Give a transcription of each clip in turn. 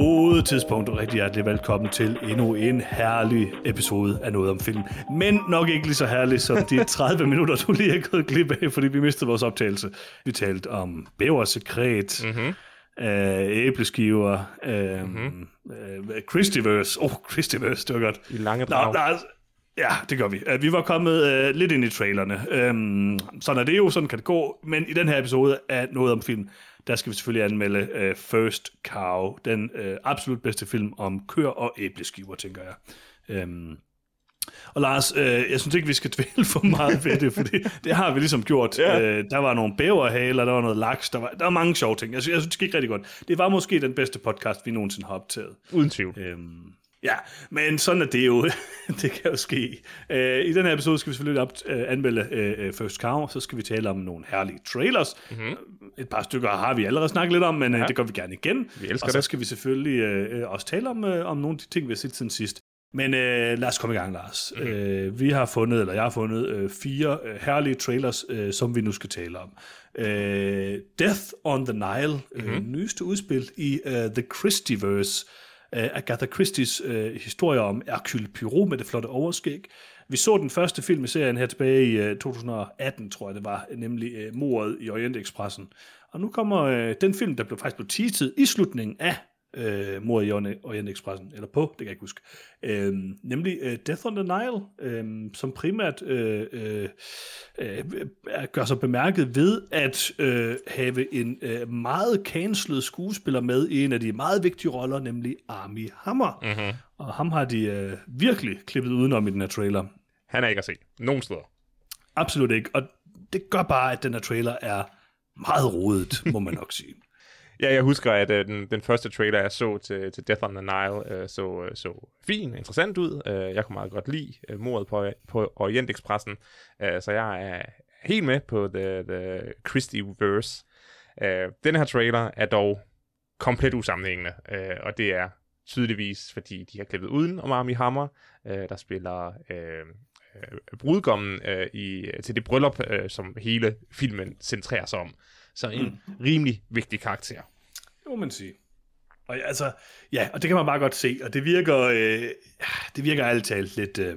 gode tidspunkt, og rigtig hjertelig velkommen til endnu en herlig episode af Noget om Film. Men nok ikke lige så herlig som de 30 minutter, du lige har gået glip af, fordi vi mistede vores optagelse. Vi talte om bæversekret, mm-hmm. øh, æbleskiver, øh, mm-hmm. øh, Christiverse. Åh, oh, Christiverse, det var godt. I lange brag. Nå, nej, Ja, det gør vi. Uh, vi var kommet uh, lidt ind i trailerne. Um, sådan er det jo, sådan kan det gå. Men i den her episode af Noget om Film, der skal vi selvfølgelig anmelde uh, First Cow, den uh, absolut bedste film om køer og æbleskiver, tænker jeg. Um, og Lars, uh, jeg synes ikke, vi skal dvæle for meget ved det, fordi det har vi ligesom gjort. Ja. Uh, der var nogle bæverhaler, der var noget laks, der var, der var mange sjove ting. Jeg synes, jeg synes, det gik rigtig godt. Det var måske den bedste podcast, vi nogensinde har optaget. Uden tvivl. Um, Ja, men sådan er det jo. det kan jo ske. Uh, I den her episode skal vi selvfølgelig op, uh, anmelde uh, First Cow, så skal vi tale om nogle herlige trailers. Mm-hmm. Et par stykker har vi allerede snakket lidt om, men uh, det gør vi gerne igen. Vi elsker Og så det. skal vi selvfølgelig uh, også tale om, uh, om nogle af de ting, vi har set siden sidst. Men uh, lad os komme i gang, Lars. Mm-hmm. Uh, vi har fundet, eller jeg har fundet, uh, fire uh, herlige trailers, uh, som vi nu skal tale om. Uh, Death on the Nile, mm-hmm. uh, nyeste udspil i uh, The Christieverse, uh, Agatha Christie's uh, historie om Hercule Poirot med det flotte overskæg. Vi så den første film i serien her tilbage i øh, uh, 2018, tror jeg det var, nemlig uh, Mordet i Orientekspressen. Og nu kommer uh, den film, der blev faktisk blev teaset i slutningen af uh, Mordet i Orient- Orientekspressen, eller på, det kan jeg ikke huske, uh, nemlig uh, Death on the Nile, uh, som primært uh, uh, uh, gør sig bemærket ved at uh, have en uh, meget cancelet skuespiller med i en af de meget vigtige roller, nemlig Armie Hammer. Mm-hmm. Og ham har de uh, virkelig klippet udenom i den her trailer. Han er ikke at se. Nogen steder. Absolut ikke. Og det gør bare, at den her trailer er meget rodet, må man nok sige. Ja, jeg husker, at uh, den, den første trailer, jeg så til, til Death on the Nile, uh, så, uh, så fin, interessant ud. Uh, jeg kunne meget godt lide uh, mordet på, på Orientekspressen, uh, så jeg er helt med på The, the Christie-verse. Uh, den her trailer er dog komplet usammenhængende, uh, og det er tydeligvis, fordi de har klippet uden om Armie Hammer, uh, der spiller... Uh, brudgommen øh, i, til det bryllup, øh, som hele filmen centrerer sig om. Så en mm. rimelig vigtig karakter. Det må man sige. Og altså, ja, og det kan man bare godt se, og det virker, øh, det virker alt talt lidt, øh,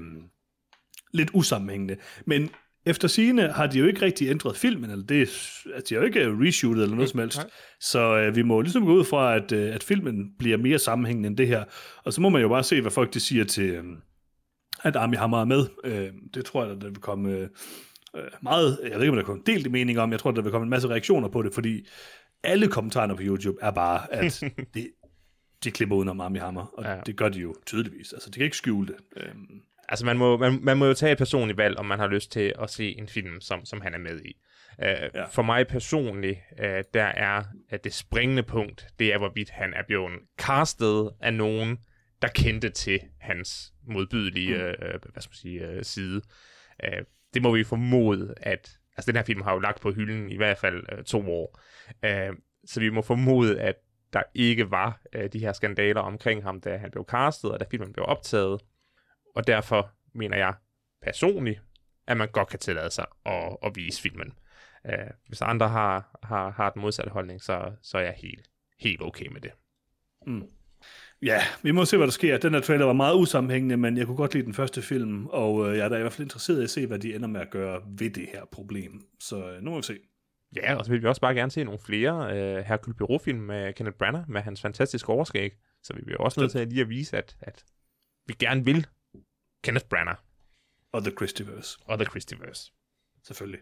lidt usammenhængende. Men efter sigende har de jo ikke rigtig ændret filmen, eller det, altså, de har jo ikke reshootet eller noget som helst. Så øh, vi må ligesom gå ud fra, at, øh, at filmen bliver mere sammenhængende end det her. Og så må man jo bare se, hvad folk de siger til, øh, at Armie Hammer er med. Øh, det tror jeg, der vil komme øh, meget, jeg ved ikke, om der kommer delt mening om, jeg tror, der vil komme en masse reaktioner på det, fordi alle kommentarerne på YouTube er bare, at det, de klipper udenom Armie Hammer, og ja. det gør de jo tydeligvis. Altså, de kan ikke skjule det. Øhm. Altså, man må, man, man må jo tage et personligt valg, om man har lyst til at se en film, som, som han er med i. Uh, ja. For mig personligt, uh, der er at det springende punkt, det er, hvorvidt han er blevet castet af nogen, der kendte til hans modbydelige mm. øh, hvad skal man sige, øh, side. Øh, det må vi formode, at altså den her film har jo lagt på hylden i hvert fald øh, to år. Øh, så vi må formode, at der ikke var øh, de her skandaler omkring ham, da han blev castet, og da filmen blev optaget. Og derfor mener jeg personligt, at man godt kan tillade sig at, at vise filmen. Øh, hvis andre har, har, har den modsatte holdning, så, så er jeg helt, helt okay med det. Mm. Ja, vi må se, hvad der sker. Den her trailer var meget usammenhængende, men jeg kunne godt lide den første film, og øh, jeg er da i hvert fald interesseret i at se, hvad de ender med at gøre ved det her problem. Så øh, nu må vi se. Ja, og så vil vi også bare gerne se nogle flere øh, Hercule Poirot-film med Kenneth Branagh, med hans fantastiske overskæg. Så vi bliver også nødt til at lige at vise, at, at vi gerne vil Kenneth Branagh. Og The Christieverse. Og The Christieverse. Selvfølgelig.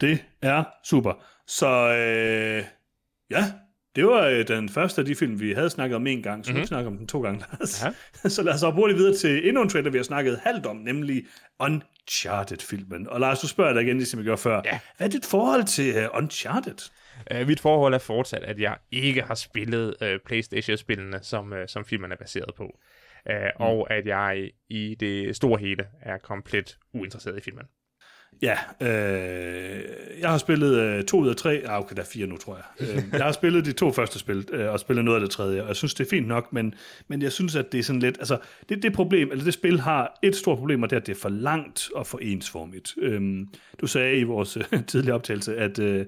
Det er super. Så øh, ja, det var øh, den første af de film, vi havde snakket om en gang, så mm-hmm. nu snakker om den to gange. Ja. så lad os hurtigt videre til endnu en trailer, vi har snakket halvt om, nemlig Uncharted-filmen. Og Lars, du spørger dig igen, ligesom vi gjorde før. Ja. Hvad er dit forhold til uh, Uncharted? Uh, mit forhold er fortsat, at jeg ikke har spillet uh, PlayStation-spillene, som, uh, som filmen er baseret på. Uh, mm. Og at jeg i det store hele er komplet uinteresseret i filmen. Ja, øh, jeg har spillet øh, to ud af tre, ah, okay, der er fire nu, tror jeg. Øh, jeg har spillet de to første spil, øh, og spillet noget af det tredje, og jeg synes, det er fint nok, men, men jeg synes, at det er sådan lidt, altså, det, det problem, eller det spil har et stort problem, og det er, at det er for langt og for ensformigt. Øh, du sagde i vores øh, tidlige optagelse, at, øh,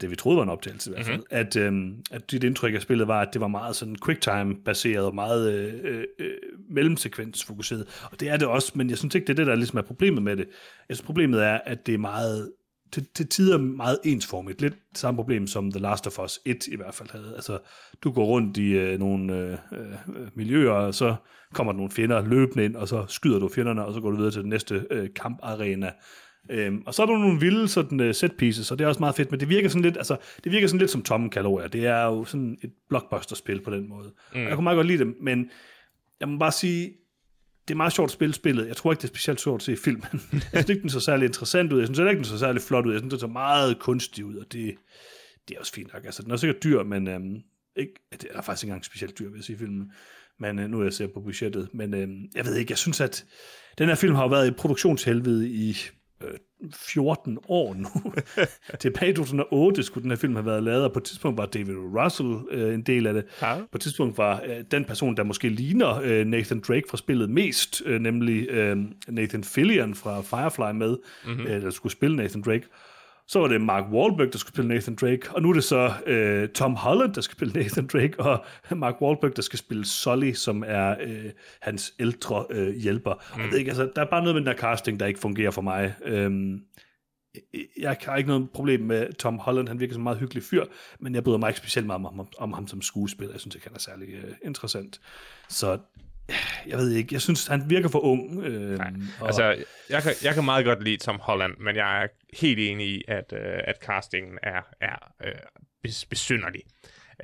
det vi troede var en optagelse i hvert fald, mm-hmm. at, øhm, at dit indtryk af spillet var, at det var meget sådan quicktime-baseret og meget øh, øh, mellemsekvensfokuseret. Og det er det også, men jeg synes ikke, det er det, der ligesom er problemet med det. Jeg synes, problemet er, at det er meget til, til tider meget ensformigt. Lidt samme problem som The Last of Us 1 i hvert fald havde. Altså, du går rundt i øh, nogle øh, øh, miljøer, og så kommer der nogle fjender løbende ind, og så skyder du fjenderne, og så går du videre til den næste øh, kamparena. Øhm, og så er der nogle vilde sådan, uh, set pieces, og det er også meget fedt, men det virker sådan lidt, altså, det virker sådan lidt som Tom Kalorier. Det er jo sådan et blockbuster-spil på den måde. Mm. Jeg kunne meget godt lide det, men jeg må bare sige, det er meget sjovt at spille spillet. Jeg tror ikke, det er specielt sjovt at se filmen. jeg synes ikke, den så særlig interessant ud. Jeg synes ikke, den så særlig flot ud. Jeg synes, den så meget kunstig ud, og det, det er også fint nok. Altså, den er sikkert dyr, men øhm, ikke, det er faktisk ikke engang specielt dyr, vil jeg sige, filmen. Men øh, nu er jeg ser på budgettet. Men øhm, jeg ved ikke, jeg synes, at den her film har været i produktionshelvede i 14 år nu. Tilbage i 2008 skulle den her film have været lavet, og på et tidspunkt var David Russell øh, en del af det. Ja. På et tidspunkt var øh, den person, der måske ligner øh, Nathan Drake fra spillet mest, øh, nemlig øh, Nathan Fillion fra Firefly med, mm-hmm. øh, der skulle spille Nathan Drake. Så var det Mark Wahlberg, der skulle spille Nathan Drake, og nu er det så øh, Tom Holland, der skal spille Nathan Drake, og Mark Wahlberg, der skal spille Sully, som er øh, hans ældre øh, hjælper. Mm. Jeg ved ikke, altså, der er bare noget med den der casting, der ikke fungerer for mig. Øhm, jeg har ikke noget problem med Tom Holland, han virker som en meget hyggelig fyr, men jeg bryder mig ikke specielt meget om, om, om ham som skuespiller. Jeg synes ikke, han er særlig øh, interessant. Så jeg ved ikke, jeg synes, han virker for ung. Øh, Nej, og... altså, jeg kan, jeg kan meget godt lide Tom Holland, men jeg er helt enig i, at, øh, at castingen er, er øh, bes, besynderlig.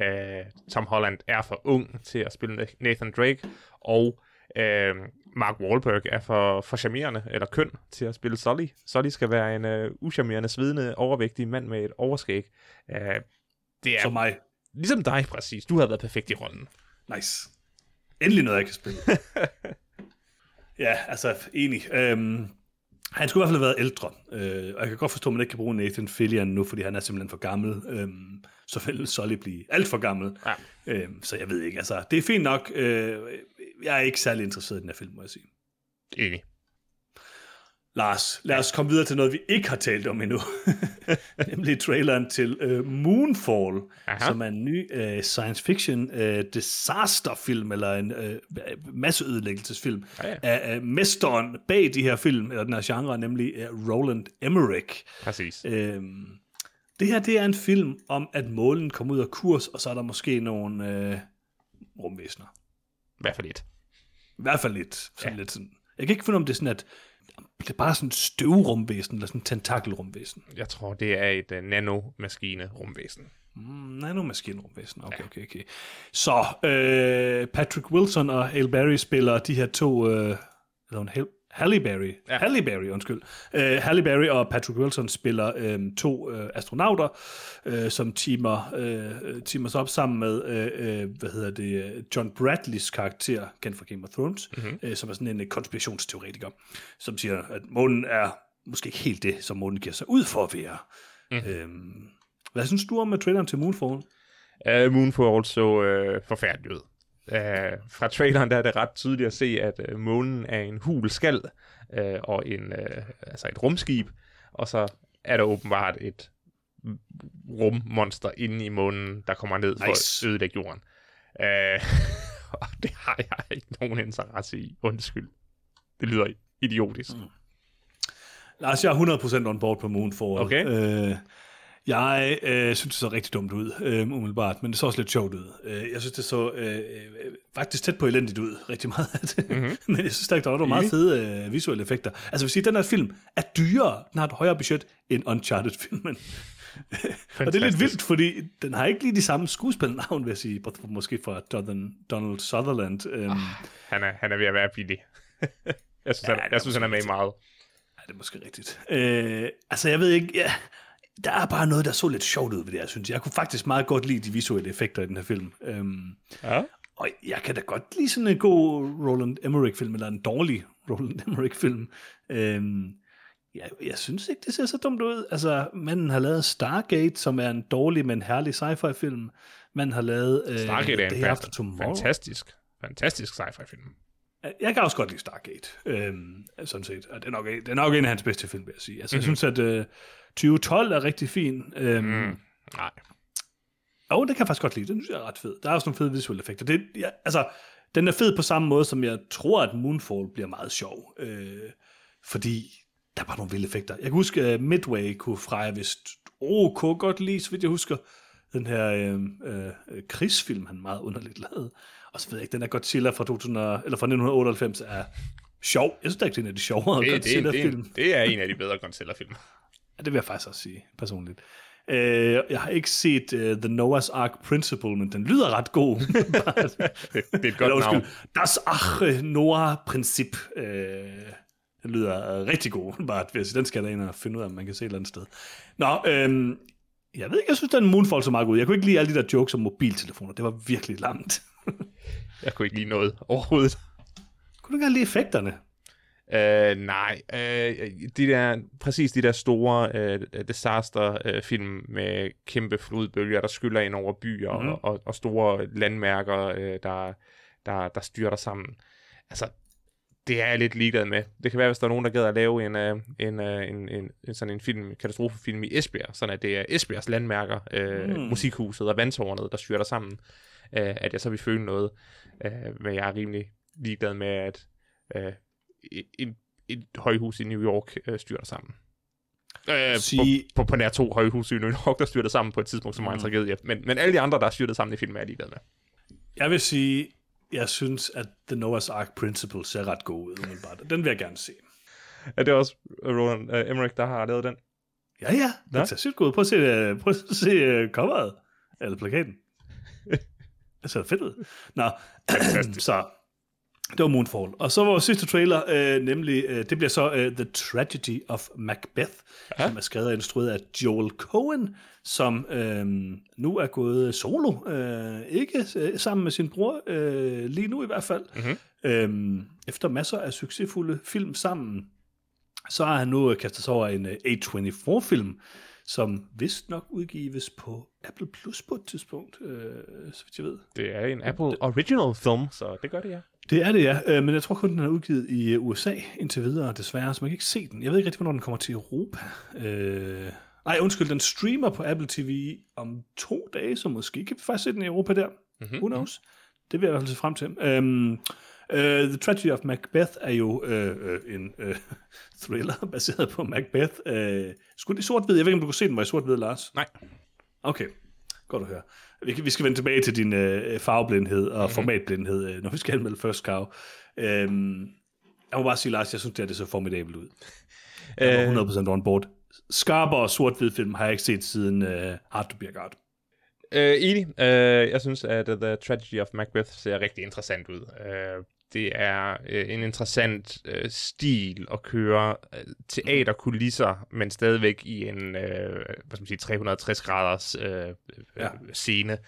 Øh, Tom Holland er for ung til at spille Nathan Drake, og øh, Mark Wahlberg er for, for charmerende, eller køn, til at spille Sully. Sully skal være en øh, uschammerende, svidende, overvægtig mand med et overskæg. Øh, det er, Som mig. Ligesom dig, præcis. Du har været perfekt i rollen. Nice. Endelig noget, jeg kan spille. ja, altså, enig. Øhm, han skulle i hvert fald have været ældre, øh, og jeg kan godt forstå, at man ikke kan bruge Nathan Fillion nu, fordi han er simpelthen for gammel. Øhm, så vil Sully blive alt for gammel. Ja. Øhm, så jeg ved ikke, altså, det er fint nok. Øh, jeg er ikke særlig interesseret i den her film, må jeg sige. Enig. Lars, lad os komme videre til noget, vi ikke har talt om endnu. Nemlig traileren til uh, Moonfall, Aha. som er en ny uh, science fiction uh, disasterfilm, eller en uh, masseødelæggelsesfilm, ja, ja. af uh, mesteren bag de her film, eller den her genre, nemlig uh, Roland Emmerich. Præcis. Uh, det her, det er en film om, at målen kommer ud af kurs, og så er der måske nogle uh, rumvæsener. I hvert fald lidt. I hvert fald lidt. Sådan ja. lidt sådan. Jeg kan ikke finde om det er sådan, at det er bare sådan et støvrumvæsen, eller sådan et tentakelrumvæsen. Jeg tror, det er et uh, nanomaskine-rumvæsen. Mm, nanomaskine-rumvæsen, okay, ja. okay, okay. Så, øh, Patrick Wilson og Hale Berry spiller de her to, øh, eller en Halle Berry, ja. Halle Berry, undskyld. Uh, Halle Berry og Patrick Wilson spiller um, to uh, astronauter, uh, som teamer, uh, teamer sig op sammen med, uh, uh, hvad hedder det, John Bradleys karakter, kendt fra Game of Thrones, mm-hmm. uh, som er sådan en konspirationsteoretiker, som siger, at månen er måske ikke helt det, som månen giver sig ud for at være. Mm. Uh, hvad synes du om traileren til Moonfall? Uh, Moonfall så uh, forfærdeligt ud. Uh, fra traileren der er det ret tydeligt at se, at uh, månen er en hul skal uh, og en, uh, altså et rumskib, og så er der åbenbart et rummonster inde i månen, der kommer ned nice. for at ødelægge jorden. Uh, og det har jeg ikke nogen interesse i. Undskyld. Det lyder idiotisk. Mm. Lars, jeg er 100% on board på Moonfall. Okay. Uh, jeg øh, synes, det så rigtig dumt ud, øh, umiddelbart, men det så også lidt sjovt ud. Øh, jeg synes, det så øh, faktisk tæt på elendigt ud, rigtig meget. Mm-hmm. men jeg synes, der var meget fede øh, visuelle effekter. Altså, hvis den her film er dyrere, den har et højere budget end Uncharted-filmen. og det er lidt vildt, fordi den har ikke lige de samme skuespilnavn, vil jeg sige, måske fra Donald Sutherland. Um, oh, han, er, han er ved at være billig. jeg synes, ja, han, jeg synes han er med i meget. Ja, det er måske rigtigt. Øh, altså, jeg ved ikke, ja, der er bare noget, der så lidt sjovt ud ved det, jeg synes. Jeg kunne faktisk meget godt lide de visuelle effekter i den her film. Øhm, ja. Og jeg kan da godt lide sådan en god Roland Emmerich-film, eller en dårlig Roland Emmerich-film. Øhm, jeg, jeg synes ikke, det ser så dumt ud. Altså, manden har lavet Stargate, som er en dårlig, men herlig sci-fi-film. Man har lavet øh, Stargate er en Tomorrow. fantastisk, fantastisk sci-fi-film. Jeg kan også godt lide Stargate, øhm, sådan set. Det er, nok, det er nok en af hans bedste film, vil jeg sige. Altså, mm-hmm. jeg mhm. synes, at øh, 2012 er rigtig fin. Øhm, mm. Nej. Jo, det kan jeg faktisk godt lide. Den synes jeg er ret fed. Der er også nogle fede visuelle effekter. Det, ja, altså, den er fed på samme måde, som jeg tror, at Moonfall bliver meget sjov. Øh, fordi der er bare nogle vilde effekter. Jeg kan huske, at Midway kunne Freja vist OK godt lide, så vidt jeg husker, den her øh, øh, krigsfilm, han meget underligt lavede. Og så ved jeg ikke, den er Godzilla fra, 2000, eller fra 1998 er sjov. Jeg synes, det er ikke en af de sjovere Godzilla-film. Det, det er en af de bedre Godzilla-film. Ja, det vil jeg faktisk også sige, personligt. Øh, jeg har ikke set uh, The Noah's Ark Principle, men den lyder ret god. det, det er et godt navn. Das Arche Noah Princip. Øh, den lyder uh, rigtig god, bare at den skal jeg da ind og finde ud af, om man kan se et eller andet sted. Nå, øh, jeg ved ikke, jeg synes, den Moonfall så meget god. Jeg kunne ikke lide alle de der jokes om mobiltelefoner. Det var virkelig lamt. jeg kunne ikke lide noget overhovedet. Kunne du ikke lide effekterne? Uh, nej, uh, de der, præcis de der store uh, disaster-film uh, med kæmpe flodbølger, der skyller ind over byer mm-hmm. og, og, og store landmærker, uh, der, der, der styrter sammen. Altså, det er jeg lidt ligeglad med. Det kan være, hvis der er nogen, der gad at lave en, uh, en, uh, en, en, en, sådan en film, katastrofefilm i Esbjerg, sådan at det er Esbjergs landmærker, uh, mm. musikhuset og vandtårnet, der styrter sammen, uh, at jeg så vil føle noget. Uh, men jeg er rimelig ligeglad med, at uh, et, et højhus i New York øh, styrter sammen. Øh, sige... på, på, på nær to højhus i New York, der styrter sammen på et tidspunkt, som var en mm. tragedie. Men, men alle de andre, der er styrtet sammen i filmen, er jeg ligeglad med. Jeg vil sige, jeg synes, at The Noah's Ark Principle ser ret god ud, umiddelbart. Den vil jeg gerne se. Er det også Roland uh, Emmerich, der har lavet den? Ja, ja. Den ja? ser sygt god ud. Prøv at se, uh, prøv at se uh, coveret. Eller plakaten. det ser fedt ud. Nå, så det var Moonfall. Og så vores sidste trailer, øh, nemlig, øh, det bliver så øh, The Tragedy of Macbeth, ja. som er skrevet og instrueret af Joel Cohen, som øh, nu er gået solo. Øh, ikke øh, sammen med sin bror, øh, lige nu i hvert fald. Mm-hmm. Øh, efter masser af succesfulde film sammen, så har han nu kastet sig over en øh, A24-film, som vist nok udgives på Apple Plus på et tidspunkt, øh, så vidt jeg ved. Det er en Apple Original film, så det gør det, ja. Det er det, ja. Øh, men jeg tror kun, den er udgivet i øh, USA indtil videre, desværre, så man kan ikke se den. Jeg ved ikke rigtig, hvornår den kommer til Europa. Øh... Nej, undskyld, den streamer på Apple TV om to dage, så måske kan vi faktisk se den i Europa der. Mm-hmm. Who knows? Det vil jeg i hvert fald se frem til. Um, uh, The Tragedy of Macbeth er jo uh, en uh, thriller baseret på Macbeth. Uh, skulle det sort-hvid? Jeg ved ikke, om du kunne se den var i sort-hvid, Lars? Nej. Okay, godt at høre. Vi, vi skal vende tilbage til din øh, farveblindhed og mm-hmm. formatblindhed, øh, når vi skal anmelde First Cow. Øhm, jeg må bare sige, Lars, jeg synes, det, er, det så formidabelt ud. Jeg er 100% on board. Skarpere sort-hvid film har jeg ikke set siden øh, Hard to Be a God. Øh, enig. Uh, jeg synes, at The Tragedy of Macbeth ser rigtig interessant ud. Uh, det er øh, en interessant øh, stil at køre øh, teaterkulisser, men stadigvæk i en øh, hvad skal man sige, 360 graders øh, øh, ja. scene.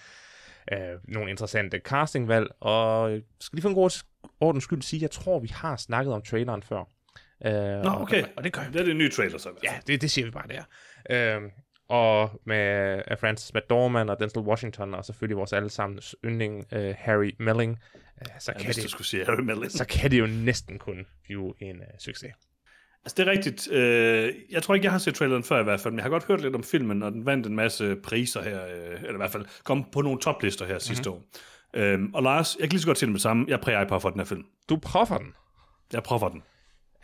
Øh, nogle interessante castingvalg, og skal lige for en god ordens skyld sige, jeg tror, vi har snakket om traileren før. Øh, Nå, okay. Og, og det, gør, det er det nye trailer, så. Ja, det, det siger vi bare der. Øh, og med Francis McDormand og Denzel Washington, og selvfølgelig vores allesammens yndling, uh, Harry Melling, så, ja, kan det, skulle sige Harry Melling. så kan det jo næsten kun blive en uh, succes. Altså, det er rigtigt. Uh, jeg tror ikke, jeg har set traileren før i hvert fald, men jeg har godt hørt lidt om filmen, og den vandt en masse priser her, uh, eller i hvert fald kom på nogle toplister her mm-hmm. sidste år. Uh, og Lars, jeg kan lige så godt se den med samme. Jeg præger på for den her film. Du prøver den? Jeg prøver den.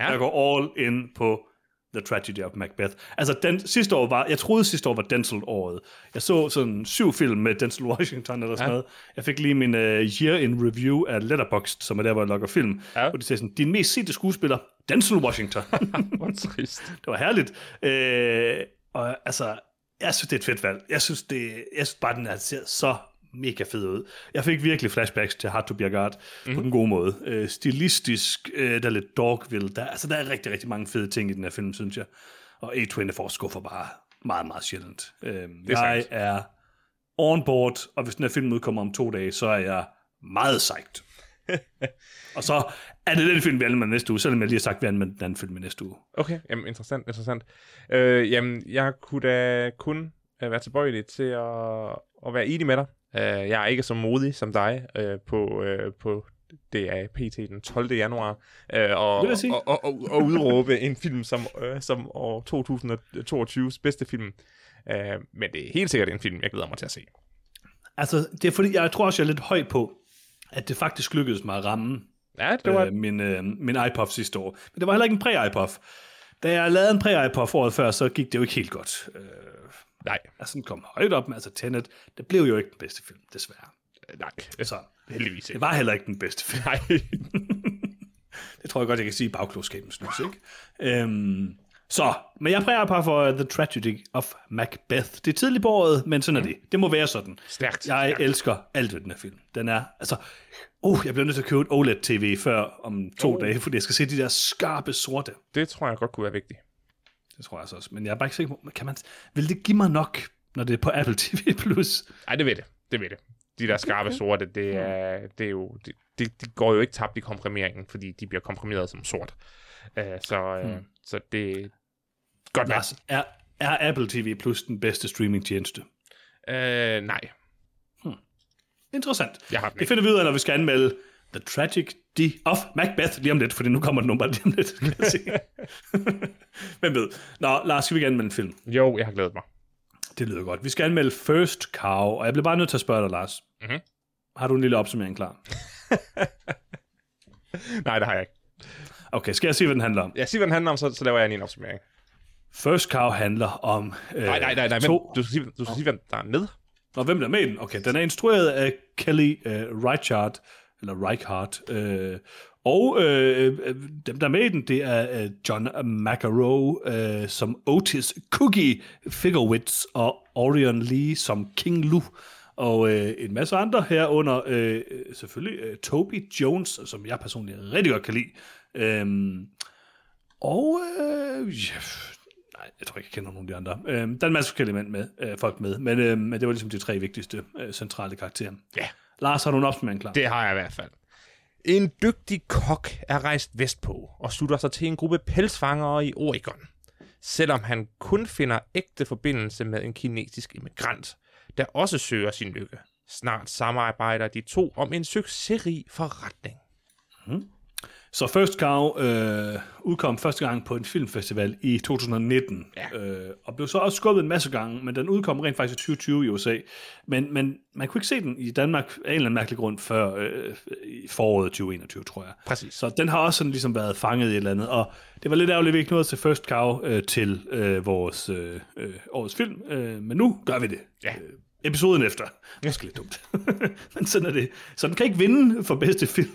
Ja. Jeg går all in på The Tragedy of Macbeth. Altså, den, sidste år var, jeg troede sidste år var Denzel-året. Jeg så sådan syv film med Denzel Washington eller sådan ja. noget. Jeg fik lige min uh, year in review af Letterboxd, som er der, hvor jeg logger film. Ja. Og de sagde sådan, din mest sete skuespiller, Denzel Washington. det var herligt. Uh, og altså, jeg synes, det er et fedt valg. Jeg synes, det, jeg synes bare, den er, så mega fed ud. Jeg fik virkelig flashbacks til Hard to Be a God mm. på mhm. den gode måde. Øh, stilistisk, øh, der er lidt dogville. Der, altså, der er rigtig, rigtig mange fede ting i den her film, synes jeg. Og A24 skuffer bare meget, meget sjældent. Øh, det er jeg sandt. er on board, og hvis den her film udkommer om to dage, så er jeg meget sejt. og så er det den film, vi anmelder næste uge, selvom jeg lige har sagt, at vi anmelder den anden film næste uge. Okay, jamen interessant, interessant. Øh, jamen, jeg kunne da kun øh, være tilbøjelig til at, at være enig med dig. Uh, jeg er ikke så modig som dig uh, på, uh, på det er PT den 12. januar, uh, og, og, og, og, og udråbe en film som, uh, som år 2022's bedste film. Øh, men det er helt sikkert en film, jeg glæder mig til at se. Altså, det er fordi, jeg tror også, jeg er lidt høj på, at det faktisk lykkedes mig at ramme Ja, det var... øh, min, øh, min iPod sidste år. Men det var heller ikke en præ-iPod. Da jeg lavede en præ-iPod året før, så gik det jo ikke helt godt. Øh, Nej, altså, den kom højt op, men altså Tenet, det blev jo ikke den bedste film, desværre. nej. Så Heldigvis det ikke. var heller ikke den bedste film. Nej. Det tror jeg godt, jeg kan sige i bagklodskabens lys, ikke? Øhm, så, men jeg præger bare for The Tragedy of Macbeth. Det er tidligt på året, men sådan er det. Det må være sådan. Stærkt. Jeg stærkt. elsker alt ved den her film. Den er, altså, uh, jeg bliver nødt til at købe et OLED-TV før om to Oh. dage, fordi jeg skal se de der skarpe sorte. Det tror jeg godt kunne være vigtigt. Det tror jeg altså også. Men jeg er bare ikke sikker på, kan man, vil det give mig nok, når det er på Apple TV+. Plus? Nej, det ved det. Det ved det. De der skarpe okay. sorte, det er, det er jo... Det, det, de går jo ikke tabt i komprimeringen, fordi de bliver komprimeret som sort. Uh, så, uh, Hmm. så det godt. Lars, er, er Apple TV Plus den bedste streamingtjeneste? Uh, nej, Interessant. jeg har den Det ikke. finder vi ud af, når vi skal anmelde The Tragedy of Macbeth lige om lidt, fordi nu kommer den bare lige om lidt, kan jeg se. Hvem ved? Nå, Lars, skal vi ikke anmelde en film? Jo, jeg har glædet mig. Det lyder godt. Vi skal anmelde First Cow, og jeg bliver bare nødt til at spørge dig, Lars. Mhm. Har du en lille opsummering klar? Nej, det har jeg ikke. Okay, skal jeg sige, hvad den handler om? Jeg siger, hvad den handler om, så, så laver jeg en opsummering. First Cow handler om... Øh, Nej, nej, nej, nej. To... Du skal sige, du skal sige hvem der er med. Og hvem der er med i den? Okay, den er instrueret af Kelly øh, Reichardt, eller Reichardt, øh, og øh, øh, dem, der er med i den, det er øh, John McEnroe øh, som Otis Cookie Figurewitz, og Orion Lee som King Lu, og øh, en masse andre herunder, øh, selvfølgelig øh, Toby Jones, som jeg personligt rigtig godt kan lide. Øhm, og øh, ja, nej, jeg tror ikke, jeg kender nogen af de andre. Øh, der er en masse forskellige mænd med, øh, folk med, men, øh, men det var ligesom de tre vigtigste øh, centrale karakterer. Ja. Lars, har du en opsummering klar? Det har jeg i hvert fald. En dygtig kok er rejst vestpå og slutter sig til en gruppe pelsfangere i Oregon. Selvom han kun finder ægte forbindelse med en kinesisk immigrant, der også søger sin lykke. Snart samarbejder de to om en succesrig forretning. Så First Cow øh, udkom første gang på en filmfestival i 2019, Ja. øh, og blev så også skubbet en masse gange, men den udkom rent faktisk i 2020 i USA. Men, men man kunne ikke se den i Danmark af en eller anden mærkelig grund før øh, i foråret 2021, tror jeg. Præcis. Så den har også sådan ligesom været fanget i et eller andet, og det var lidt ærgerligt, at vi ikke nåede til First Cow øh, til øh, vores øh, øh, årets film, øh, men nu gør vi det. Ja. Øh, episoden efter. Måske lidt dumt. men sådan er det. Så den kan ikke vinde for bedste film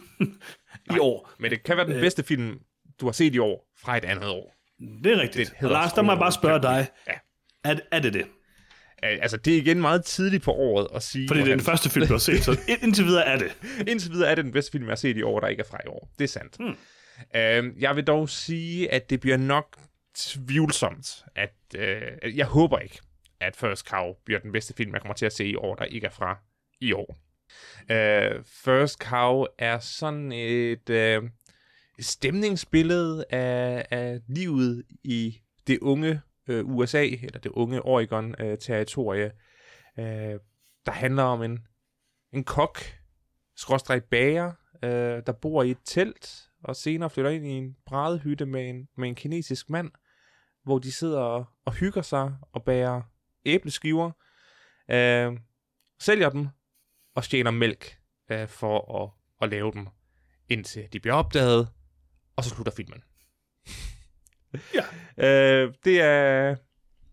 i år. Men det kan være den Øh. bedste film, du har set i år, fra et andet år. Det er rigtigt. Det Lars, der må jeg bare spørge dig. Ja. Er, er det det? Altså, det er igen meget tidligt på året at sige... Fordi det er den første film, du har set, så indtil videre er det. Indtil videre er det den bedste film, jeg har set i år, der ikke er fra i år. Det er sandt. Hmm. Øhm, jeg vil dog sige, at det bliver nok tvivlsomt, at øh, jeg håber ikke, at First Cow bliver den bedste film, jeg kommer til at se i år, der ikke er fra i år. Uh, First Cow er sådan et uh, stemningsbillede af, af livet i det unge øh, uh, USA, eller det unge Oregon-territorie, øh, der handler om en, en kok, skråstrej bager, uh, der bor i et telt, og senere flytter ind i en brædehytte med en, med en kinesisk mand, hvor de sidder og, og hygger sig og bager æbleskiver, øh, sælger dem og stjæler mælk øh, for at, at lave dem, indtil de bliver opdaget, og så slutter filmen. Ja. Øh, det er...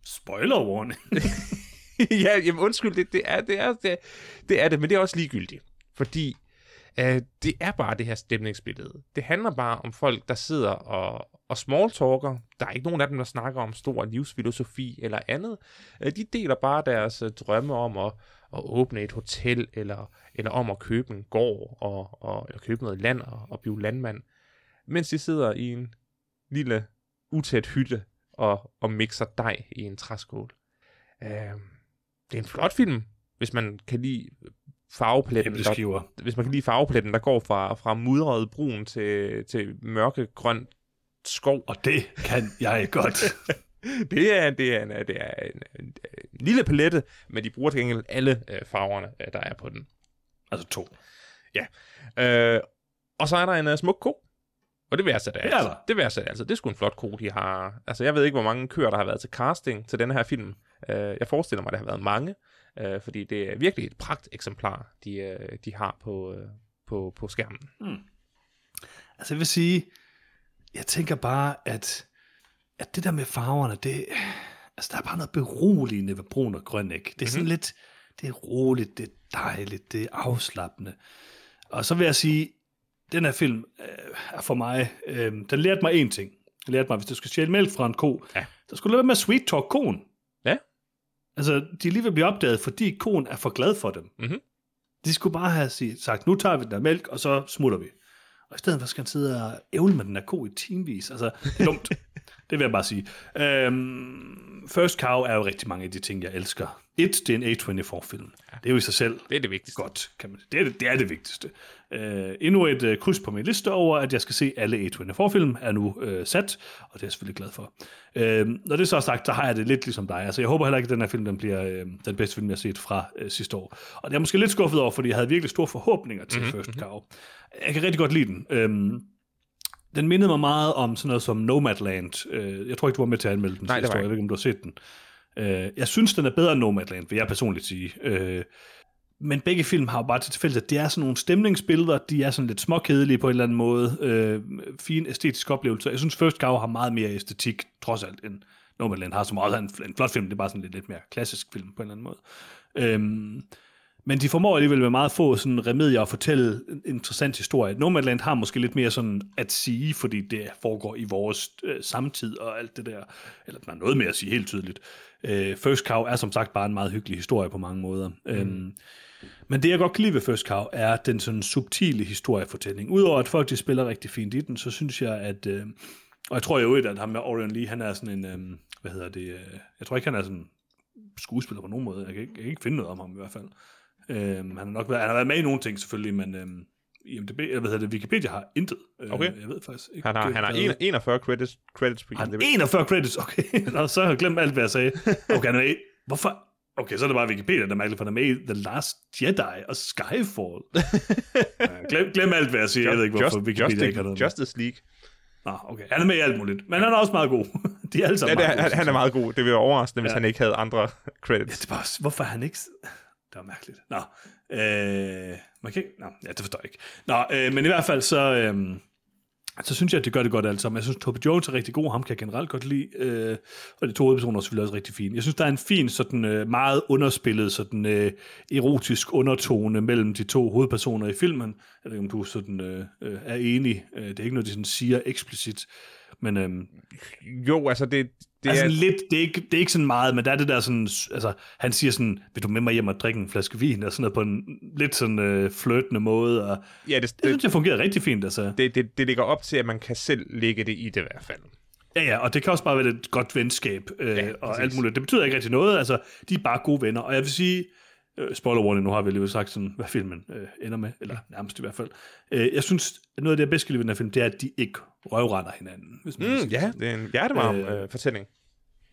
Spoiler warning. ja, jamen undskyld, det, det, er, det, er, det, er, det er det, men det er også ligegyldigt. Fordi øh, det er bare det her stemningsbillede. Det handler bare om folk, der sidder og, og smalltalker. Der er ikke nogen af dem, der snakker om stor livsfilosofi eller andet. Øh, de deler bare deres øh, drømme om at, at åbne et hotel, eller, eller om at købe en gård, og, og, eller købe noget land og, og blive landmand. Mens de sidder i en lille utæt hytte og, og mixer dej i en træskål. Øh, det er en flot film, hvis man kan lide farvepletten, der, hvis man kan lide farvepletten, der går fra, fra mudret brun til, til mørkegrøn skov. Og det kan jeg godt. Det er, det er, en, det er en, en, en lille palette, men de bruger til gengæld alle øh, farverne, øh, der er på den. altså to. Øh, og så er der en uh, smuk ko, Og det. Det er altså. der. Det værdsætter jeg. Altså, det er sgu en flot ko, de har. Altså, jeg ved ikke, hvor mange køer, der har været til casting til denne her film. Uh, jeg forestiller mig, at der har været mange. Uh, fordi det er virkelig et pragt eksemplar, de, uh, de har på, uh, på, på skærmen. Altså jeg vil sige, jeg tænker bare, at, at det der med farverne, det, altså der er bare noget beroligende ved brun og grøn, ikke? Det er sådan mm-hmm. lidt, det er roligt, det er dejligt, det er afslappende. Og så vil jeg sige, den her film øh, er for mig, øh, den lærte mig én ting. Den lærte mig, hvis du skal stjæle mælk fra en ko, Ja. så skulle du lade være med at sweet talk koen. Ja. Altså, de er lige ved at blive opdaget, fordi koen er for glad for dem. Mhm. De skulle bare have sagt, nu tager vi den der mælk, og så smutter vi. Og i stedet for skal han sidde og ævle med den der ko i timevis. Altså, det er dumt. det vil jeg bare sige. Øhm, First Cow er jo rigtig mange af de ting, jeg elsker. Et, det er en A24-film. Det er jo i sig selv Det er det vigtigste. godt, kan man det er det, det er det vigtigste. Øh, endnu et øh, kryds på min liste over, at jeg skal se alle A24-film, er nu øh, sat, og det er jeg selvfølgelig glad for. Øh, når det så er sagt, så har jeg det lidt ligesom dig. Altså, jeg håber heller ikke, at den her film den bliver øh, den bedste film, jeg har set fra øh, sidste år. Og det er jeg måske lidt skuffet over, fordi jeg havde virkelig store forhåbninger til mm-hmm. First Cow. Jeg kan rigtig godt lide den. Øhm, den mindede mig meget om sådan noget som Nomadland. Øh, jeg tror ikke, du var med til at anmelde den Nej, sidste år. Jeg ved ikke, om du har set den. Øh, jeg synes, den er bedre end Nomadland, vil jeg personligt sige. Øh, men begge film har jo bare til tilfælde, at det er sådan nogle stemningsbilleder, de er sådan lidt småkedelige på en eller anden måde. Øh, fin æstetisk oplevelse. Jeg synes, First Cow har meget mere æstetik, trods alt, end Nomadland har, som også er en, en flot film. Det er bare sådan lidt, lidt mere klassisk film på en eller anden måde. Øhm, men de formår alligevel med meget få sådan remedier at fortælle en interessant historie. Nomadland har måske lidt mere sådan at sige, fordi det foregår i vores øh, samtid og alt det der. Eller der er noget mere at sige helt tydeligt. Øh, First Cow er som sagt bare en meget hyggelig historie på mange måder. Mm. Øhm, men det jeg godt kan lide ved First Cow er den sådan subtile historiefortælling. Udover at folk de spiller rigtig fint i den, så synes jeg at... Øh, og jeg tror jo at ham med Orion Lee, han er sådan en... Øh, hvad hedder det? Øh, jeg tror ikke, han er sådan skuespiller på nogen måde. Jeg kan ikke, jeg kan ikke finde noget om ham i hvert fald. Øhm, han, har nok været, han har været med i nogle ting selvfølgelig, men øhm, IMDb, eller hvad hedder det, Wikipedia har intet. Øh, Okay. Jeg ved faktisk ikke. Han har, han har en- 41 credits, credits på han IMDb. har 41 credits, okay. Nå, så har jeg glemt alt, hvad jeg sagde. Okay, han er med Hvorfor? Okay, så er det bare Wikipedia, der er mærkeligt, for han er med i The Last Jedi og Skyfall. Ja, glem, glem alt, hvad jeg siger. Jeg ved ikke, hvorfor Just, Wikipedia Justice, ikke har noget. Justice League. Nå, okay. Han er med i alt muligt. Men han er også meget god. De er alle Ja, sammen det er, meget han, gode, han er meget god. Det ville være overraskende, hvis Ja. han ikke havde andre Ja, credits. det er bare, hvorfor han ikke... Det var mærkeligt. Nå, øh, man kan ikke... Nå, ja, det forstår jeg ikke. Nå, øh, men i hvert fald så... Øh, så synes jeg, at det gør det godt alt sammen. Jeg synes, Toby Jones er rigtig god. Ham kan jeg generelt godt lide. Øh, og de to hovedpersoner er selvfølgelig også rigtig fine. Jeg synes, der er en fin, sådan øh, meget underspillet, sådan øh, erotisk undertone mellem de to hovedpersoner i filmen. Jeg ved ikke, om du sådan, øh, øh, er enig. Øh, det er ikke noget, de sådan siger eksplicit. Men øh, Jo, altså det, det er er... sådan lidt, det er, ikke, det er ikke sådan meget, men der er det der sådan, altså, han siger sådan, vil du med mig hjem og drikke en flaske vin, og sådan noget på en lidt sådan øh, flirtende måde, og Ja, det, det, det, synes jeg fungerer rigtig fint, altså. det, det, det ligger op til, at man kan selv lægge det i det i hvert fald. Ja, ja, og det kan også bare være et godt venskab, øh, Ja, og alt muligt. Det betyder ikke rigtig noget, altså, de er bare gode venner, og jeg vil sige, øh, spoiler warning, nu har vi lige sagt sådan, hvad filmen øh, ender med, eller nærmest i hvert fald. Øh, jeg synes, at noget af det, jeg bedst kan lide ved den her film, det er, at de ikke røvrender hinanden. Hvis man Mm, ja, det er en hjertevarm Øh, øh, fortælling.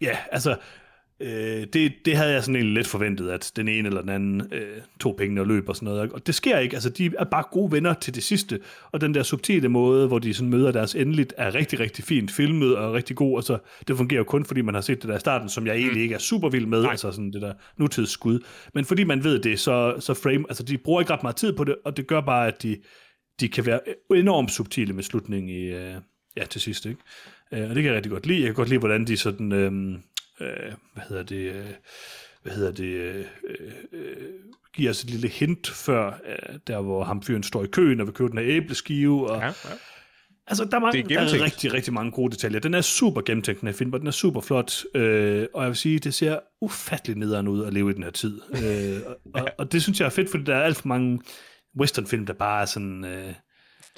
Ja, altså, øh, det, det havde jeg sådan egentlig lidt forventet, at den ene eller den anden øh, tog pengene og løb og sådan noget. Og det sker ikke. Altså, de er bare gode venner til det sidste. Og den der subtile måde, hvor de sådan møder deres endeligt, er rigtig, rigtig fint filmet og rigtig god. Altså, det fungerer kun, fordi man har set det der i starten, som jeg egentlig ikke er super vild med. Nej. Altså sådan det der nutidsskud. Men fordi man ved det, så, så frame, altså de bruger ikke ret meget tid på det, og det gør bare, at de, de kan være enormt subtile med slutningen i, øh, ja, til sidst, ikke? Øh, og det kan jeg rigtig godt lide. Jeg kan godt lide, hvordan de sådan, øh, øh, hvad hedder det, øh, hvad hedder det, øh, øh, giver os et lille hint før, øh, der hvor ham fyren står i køen og vil købe den her æbleskive, og Ja, ja. Altså, der er, mange, Det er der er rigtig, rigtig mange gode detaljer. Den er super gennemtænkt, den her film, og den er super flot. Øh, og jeg vil sige, det ser ufattelig nederen ud at leve i den her tid. øh, og, og, og, det synes jeg er fedt, fordi der er alt for mange westernfilm, der bare er sådan... Øh,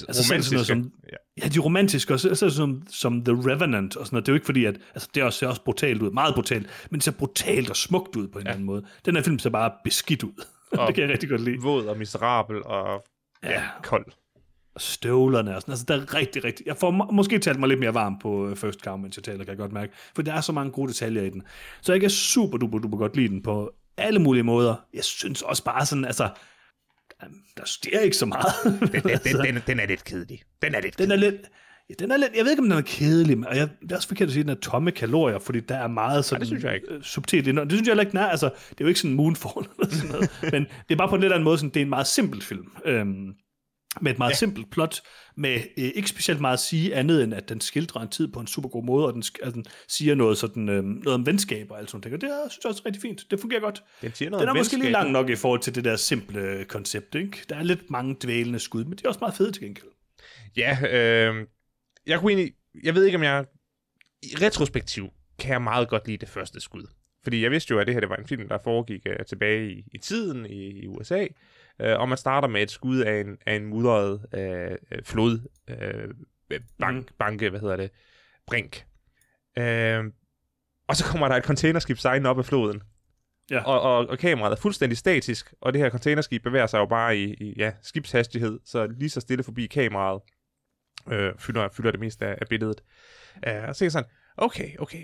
altså sådan noget som, ja. ja, de romantiske, og så, så som, som The Revenant og sådan noget. Det er jo ikke fordi, at altså, det også, ser også brutalt ud, meget brutalt, men det ser brutalt og smukt ud på en ja. anden måde. Den her film ser bare beskidt ud. Og- det kan jeg rigtig godt lide. Våd og miserabel og ja, Ja. kold. Og støvlerne og sådan. Altså, der er rigtig, rigtig... Jeg får må- måske talt mig lidt mere varm på øh, First Cow, mens jeg taler, kan jeg godt mærke. For der er så mange gode detaljer i den. Så jeg kan super duper duper godt lide den på alle mulige måder. Jeg synes også bare sådan, altså... Der sker ikke så meget. Den, den, den, den er lidt kedelig. Den er lidt den er lidt... Ja, den er lidt, jeg ved ikke, om den er kedelig, og jeg, det er også forkert at sige, at den er tomme kalorier, fordi der er meget sådan, det synes jeg ikke. Øh, subtilt indhold. Det synes jeg heller ikke, den er. Altså, det er jo ikke sådan Moonfall eller sådan noget, men det er bare på en lidt anden måde, sådan, det er en meget simpel film. Øhm, med et meget ja. simpelt plot, med øh, ikke specielt meget at sige andet, end at den skildrer en tid på en super god måde, og den, altså, den siger noget, sådan, øh, noget om venskab og alt sådan noget. Det er, synes jeg også rigtig fint. Det fungerer godt. Den, siger noget den er måske lige lang nok i forhold til det der simple koncept. Ikke? Der er lidt mange dvælende skud, men det er også meget fede til gengæld. Ja, øh, jeg kunne egentlig, jeg ved ikke om jeg, i retrospektiv kan jeg meget godt lide det første skud. Fordi jeg vidste jo, at det her det var en film, der foregik uh, tilbage i, i tiden i, i USA, uh, og man starter med et skud af en, af en mudret uh, flod, uh, bank, mm. banke, hvad hedder det, brink. Uh, og så kommer der et containerskib sejlende op af floden. Ja. Og, og, og kameraet er fuldstændig statisk, og det her containerskib bevæger sig jo bare i, i ja, skibshastighed, så lige så stille forbi kameraet øh, fylder, fylder det meste af, af billedet. Uh, og så er sådan, okay, okay,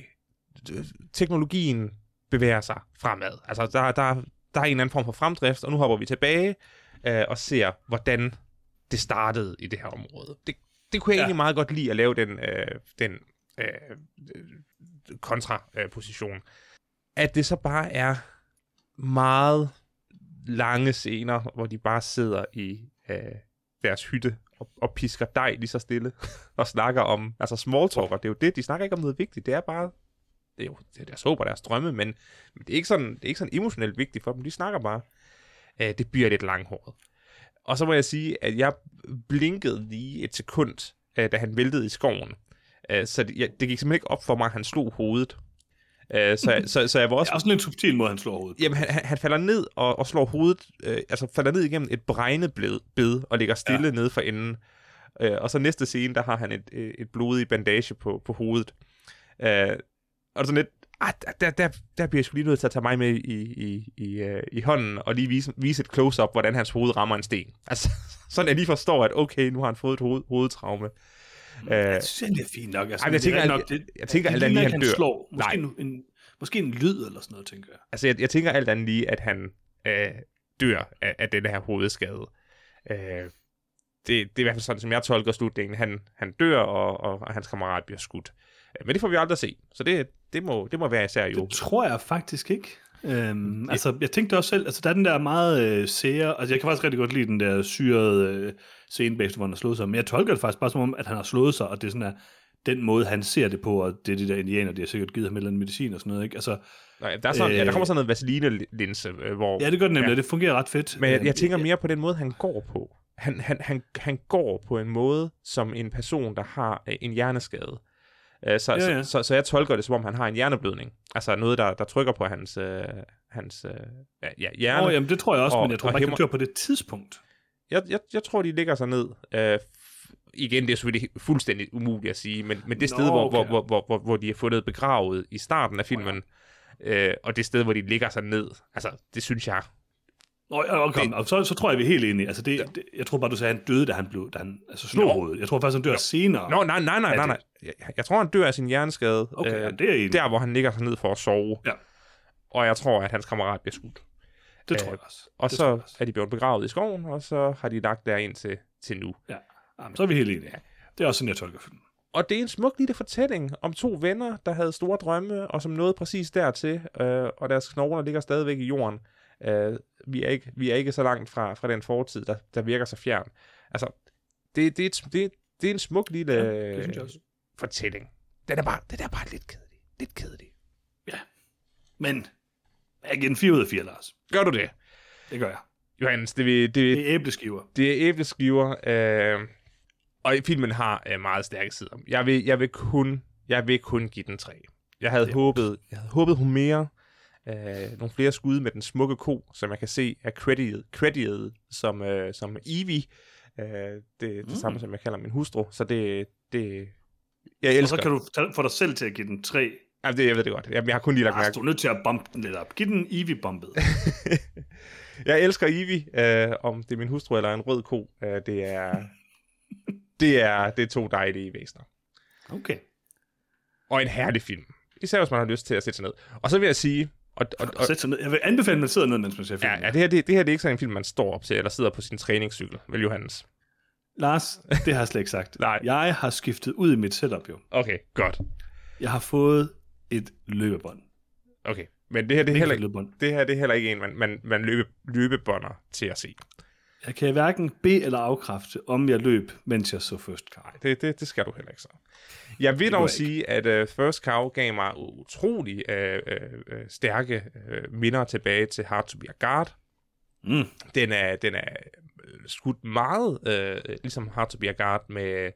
teknologien bevæger sig fremad. Altså, der, der, der er en eller anden form for fremdrift, og nu hopper vi tilbage øh, og ser, hvordan det startede i det her område. Det, det kunne jeg ja. egentlig meget godt lide at lave den, øh, den øh, kontraposition. At det så bare er meget lange scener, hvor de bare sidder i øh, deres hytte og, og pisker dej lige så stille og snakker om, altså small talker, det er jo det, de snakker ikke om noget vigtigt, det er bare det er jo det er deres håb og deres drømme, men, men det, er ikke sådan, det er ikke sådan emotionelt vigtigt for dem. De snakker bare. Øh, det bliver lidt langhåret. Og så må jeg sige, at jeg blinkede lige et sekund, øh, da han væltede i skoven. Øh, så det, jeg, det gik simpelthen ikke op for mig, at han slog hovedet. Øh, så, så, så jeg var også... Det er også en subtil måde, han slår hovedet. Jamen, han, han falder ned og, og slår hovedet, øh, altså falder ned igennem et bregnet bed og ligger stille ja. nede for enden. Øh, og så næste scene, der har han et, et blodig bandage på, på hovedet. Øh, og sådan lidt, ah, der, der, der bliver jeg sgu lige nødt til at tage mig med i, i, i, uh, i hånden, og lige vise, vise et close-up, hvordan hans hoved rammer en sten. Altså, sådan jeg lige forstår, at okay, nu har han fået et hoved, hovedtraume. Uh, jeg synes, det er fint nok. Altså, ej, jeg, tænker, nok, det, jeg, jeg tænker alt andet lige, han dør. Slår. Måske, Nej. En, måske en lyd eller sådan noget, tænker jeg. Altså, jeg, jeg tænker alt andet lige, at han øh, dør af, af den her hovedskade. Øh, det, det er i hvert fald sådan, som jeg tolker slutningen. Han, han dør, og, og, og hans kammerat bliver skudt. Men det får vi aldrig se, så det, det, må, det må være især jo. Det tror jeg faktisk ikke. Øhm, ja. Altså, jeg tænkte også selv, altså der er den der meget øh, sære, altså jeg kan faktisk rigtig godt lide den der syrede øh, scene bagefter, hvor han har slået sig, men jeg tolker det faktisk bare som om, at han har slået sig, og det er sådan der, den måde, han ser det på, og det er de der indianer, de har sikkert givet ham en eller anden medicin og sådan noget, ikke? Altså, Nej, der, er sådan, øh, ja, der kommer sådan noget vaseline-linse, øh, hvor... Ja, det gør det nemlig, ja. det fungerer ret fedt. Men jeg, jeg tænker mere på den måde, han går på. Han, han, han, han går på en måde, som en person, der har øh, en hjerneskade. Øh, så, ja, ja. Så, så, så jeg tolker det, som om han har en hjerneblødning. Altså noget, der, der trykker på hans, øh, hans øh, ja, hjerne. Oh, jamen, det tror jeg også, og, men jeg tror bare ikke, han dør på det tidspunkt. Jeg, jeg, jeg tror, de ligger sig ned. Øh, igen, det er selvfølgelig fuldstændig umuligt at sige, men, men det Nå, sted, hvor, okay. hvor, hvor, hvor, hvor, hvor de er fundet begravet i starten af filmen, oh, ja. øh, og det sted, hvor de ligger sig ned, altså, det synes jeg Nå, okay, det, og så, så tror jeg, vi er helt enige. Altså, det, ja. det, jeg tror bare, du sagde, at han døde, da han, blev, da han altså, slog hovedet. Jeg tror faktisk, han dør Nå. senere. Nå, nej, nej, nej, nej, nej. Jeg, jeg tror, han dør af sin hjerneskade. Okay, øh, ja, det er enig. Der, hvor han ligger sig ned for at sove. Ja. Og jeg tror, at hans kammerat bliver skudt. Det tror jeg også. Og det så også. er de blevet begravet i skoven, og så har de lagt der ind til, til nu. Ja, Jamen, så er vi helt enige. Ja. Det er også sådan, jeg tolker filmen. Og det er en smuk lille fortælling om to venner, der havde store drømme, og som nåede præcis dertil, øh, og deres knogler ligger stadigvæk i jorden. Øh, vi, er ikke, vi er ikke så langt fra, fra den fortid, der, der virker så fjern. Altså, det, det, det, det, det er en smuk lille ja, det fortælling. Den er, bare, den er bare lidt kedelig. Lidt kedelig. Ja. Men jeg giver den 4 ud af 4, Lars. Gør du det? Det gør jeg. Johannes, det, det, det, det er æbleskiver. Det er æbleskiver, øh, og filmen har øh, meget stærke sider. Jeg vil, jeg vil kun jeg vil kun give den 3. Jeg havde, håbet, jeg havde håbet hun mere øh, nogle flere skud med den smukke ko, som jeg kan se er credited, credited som, øh, som Evie. Øh, det er det mm. samme, som jeg kalder min hustru. Så det, det jeg elsker. Og så kan du tage, få dig selv til at give den tre. Ja, det, jeg ved det godt. Jeg, jeg har kun lige lagt mærke. Du er nødt til at bumpe den lidt op. Giv den Evie-bumpet. jeg elsker Evie. Øh, om det er min hustru eller en rød ko. Øh, det er... det er, det er to dejlige væsener. Okay. Og en herlig film. Især hvis man har lyst til at sætte sig ned. Og så vil jeg sige, og, og, og, og ned. Jeg vil anbefale, at man sidder ned, mens man ser film. Ja, ja det, her, det, det her det er ikke sådan en film, man står op til, eller sidder på sin træningscykel, vel Johannes? Lars, det har jeg slet ikke sagt. Nej. Jeg har skiftet ud i mit setup jo. Okay, godt. Jeg har fået et løbebånd. Okay, men det her, det er heller ikke, det her det er heller ikke en, man, man, man løbe, løbebånder til at se. Jeg kan hverken be eller afkræfte, om jeg løb, mens jeg så First Cow. Det, det, det skal du heller ikke så. Jeg vil dog sige, at uh, First Cow gav mig utrolig uh, uh, stærke uh, minder tilbage til Hard to Be a Guard. Mm. Den er, den er skudt meget uh, ligesom Hard to Be a Guard med,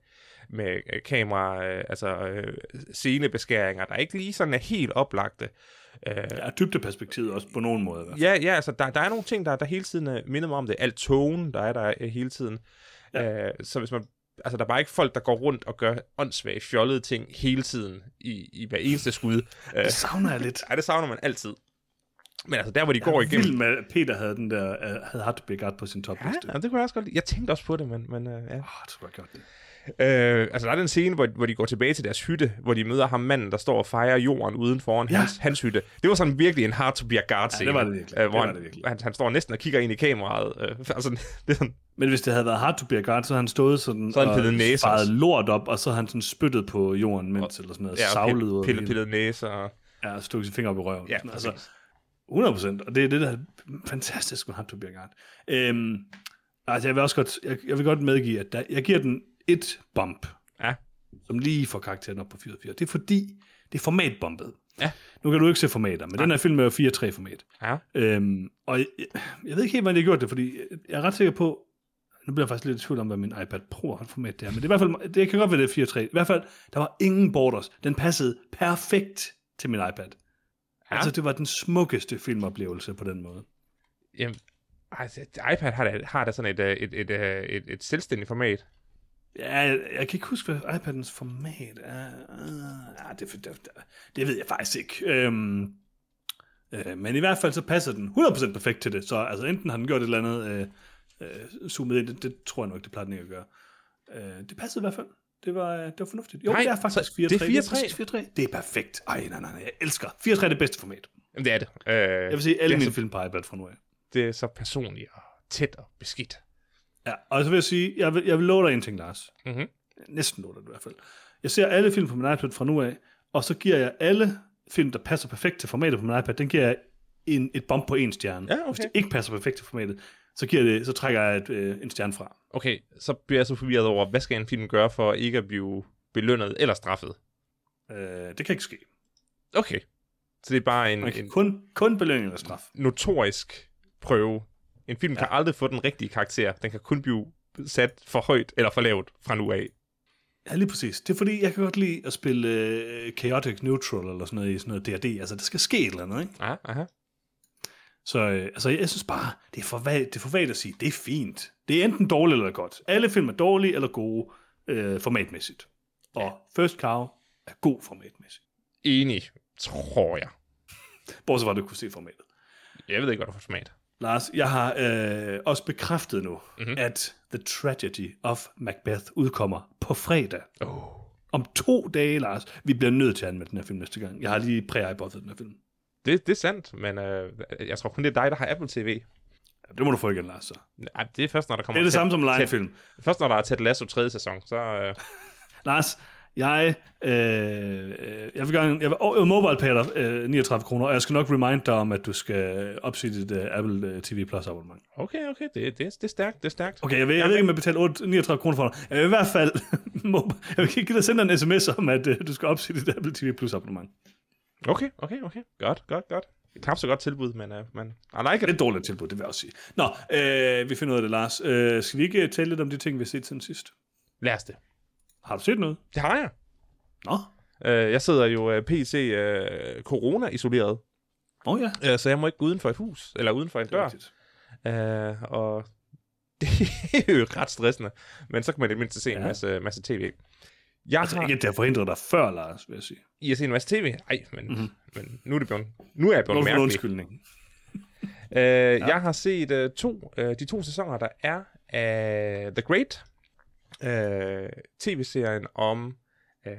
med kamera, uh, altså uh, scenebeskæringer, der ikke lige sådan er helt oplagte. Uh, Ja, dybdeperspektivet også på nogen måde. Ja, ja, altså der, der er nogle ting, der, der hele tiden uh, minder mig om det. Alt tone, der er der uh, hele tiden. Ja. Uh, så hvis man, altså der er bare ikke folk, der går rundt og gør åndssvage, fjollede ting hele tiden i, i hver eneste skud. Det savner jeg lidt. ej, det savner man altid. Men altså der, hvor de Jeg går igennem... vild med, at Peter havde den der, uh, havde Hard to Be a Guard på sin Ja, topliste. ja, det kunne jeg også godt lide. Jeg tænkte også på det, men, men uh, ja. Åh, det skulle jeg gjort det. Øh, altså, der er den scene, hvor, hvor de går tilbage til deres hytte, hvor de møder ham manden, der står og fejrer jorden uden foran Ja. ja. hans, hans hytte. Det var sådan virkelig en hard to be a guard scene. det var det virkelig. Øh, Det hvor var han, det virkelig. Han, han, står næsten og kigger ind i kameraet. Øh, altså, det er sådan, Men hvis det havde været Hard to Be a Guard, så havde han stået sådan Så han pillet næse faret også. lort op, og så havde han sådan spyttet på jorden, mens eller sådan noget, ja, savlet ud. pillet, pillet, næse og... Ja, stukket sin finger op i røven. Ja, altså, 100 procent, og det er det, der er fantastisk med Hard to Be a Guard. Øhm, altså, jeg vil også godt, jeg, jeg vil godt medgive, at der, jeg giver den et bump, Ja. som lige får karakteren op på 4 4. Det er fordi, det er formatbumpet. Ja. Nu kan du ikke se formater, men den her film er jo 4-3 format. Ja. Øhm, og jeg, jeg ved ikke helt, hvordan de har gjort det, fordi jeg er ret sikker på, nu bliver jeg faktisk lidt i tvivl om, hvad min iPad Pro har format det er, men det, er i hvert fald, det kan godt være, det er 4.3. I hvert fald, der var ingen borders. Den passede perfekt til min iPad. Ja. Altså, det var den smukkeste filmoplevelse på den måde. Jamen, altså, iPad har da, har da sådan et, øh, et, et, et, et, et selvstændigt format. Ja, jeg, jeg kan ikke huske, hvad iPadens format er. Uh, ja, det, det, det ved jeg faktisk ikke. Øhm, øh, men i hvert fald så passer den 100% perfekt til det. Så altså, enten har den gjort et eller andet øh, øh, zoomet ind, det, det tror jeg nok, det plejer den ikke at gøre. Øh, det passede i hvert fald. Det var, det var fornuftigt. Jo, Nej, det er faktisk så 4-3. det er 4-3? præcis 4-3. Det er perfekt. Ej, nej, nej, nej, jeg elsker. 4-3 er det bedste format. Jamen, det er det. Øh, Jeg vil sige, alle det mine så, film på iPad fra nu af. Det er så personligt og tæt og beskidt. Ja, og så vil jeg sige, jeg vil, jeg vil love dig en ting, Lars. Mhm. Næsten love dig i hvert fald. Jeg ser alle film på min iPad fra nu af, og så giver jeg alle film, der passer perfekt til formatet på min iPad, den giver jeg en, et bump på en stjerne. Ja, okay. Hvis det ikke passer perfekt til formatet, så, giver det, så trækker jeg et, øh, en stjerne fra. Okay, så bliver jeg så forvirret over, hvad skal en film gøre for ikke at blive belønnet eller straffet? Øh, det kan ikke ske. Okay. Så det er bare en, Man kan en kun, kun belønning eller straf. notorisk prøve. En film kan aldrig få den rigtige karakter. Den kan kun blive sat for højt eller for lavt fra nu af. Ja, lige præcis. Det er fordi, jeg kan godt lide at spille øh, chaotic neutral eller sådan noget i sådan noget D&D. Altså, der skal ske et eller andet, ikke? Aha, aha. Så øh, altså, jeg synes bare, det er for vagt, det er for vagt at sige, det er fint. Det er enten dårligt eller godt. Alle film er dårlige eller gode øh, formatmæssigt. Og First Cow er god formatmæssigt. Enig, tror jeg. Bortset fra, at du kunne se formatet. Jeg ved ikke, hvad du får format. Lars, jeg har øh, også bekræftet nu, Mhm. mm-hmm. at The Tragedy of Macbeth udkommer på fredag. Oh. Om to dage, Lars. Vi bliver nødt til at anmelde den her film næste gang. Jeg har lige præ den her film. Det, det er sandt, men øh, jeg tror kun, det er dig, der har Apple TV. Ja, det må du få igen, Lars. Så. Ej, det er først, når der kommer... Det er det Ted- samme som Lion-film. Først, når der er Ted Lasso 3. sæson, så... Øh, Lars, jeg, øh, øh, jeg vil gerne, jeg vil, oh, mobile pay øh, 39 kroner, og jeg skal nok remind dig om, at du skal opsige dit øh, Apple øh, TV Plus abonnement. okay, okay, det, det, det er stærkt, det er stærkt. Okay, jeg ved, jeg ved ikke, om jeg betaler 8, 39 kroner for dig. Jeg vil i hvert fald, jeg vil give dig sende en sms om, at øh, du skal opsige dit Apple TV Plus abonnement. Okay, okay, okay. Godt, godt, godt. Knap så godt tilbud, men, uh, men I like Det it. er et dårligt tilbud, det vil jeg også sige. Nå, øh, vi finder ud af det, Lars. Øh, skal vi ikke tale lidt om de ting, vi har set siden sidst? Lad os det. Har du set noget? Det har jeg. Nå, Uh, jeg sidder jo uh, PC uh, corona-isoleret, åh oh, ja. uh, så jeg må ikke gå uden for et hus, eller uden for en dør. Uh, og det er jo ret stressende, men så kan man i det mindste se en Ja. masse, masse tv. Jeg Altså har, ikke, at det har forhindret dig før, Lars, vil jeg sige. I har set en masse tv? Ej, men, Mhm. mm-hmm. men nu er det blevet, nu er jeg blevet en mærkelig. undskyldning? Uh, ja. Jeg har set uh, to, uh, de to sæsoner, der er af The Great, uh, tv-serien om uh,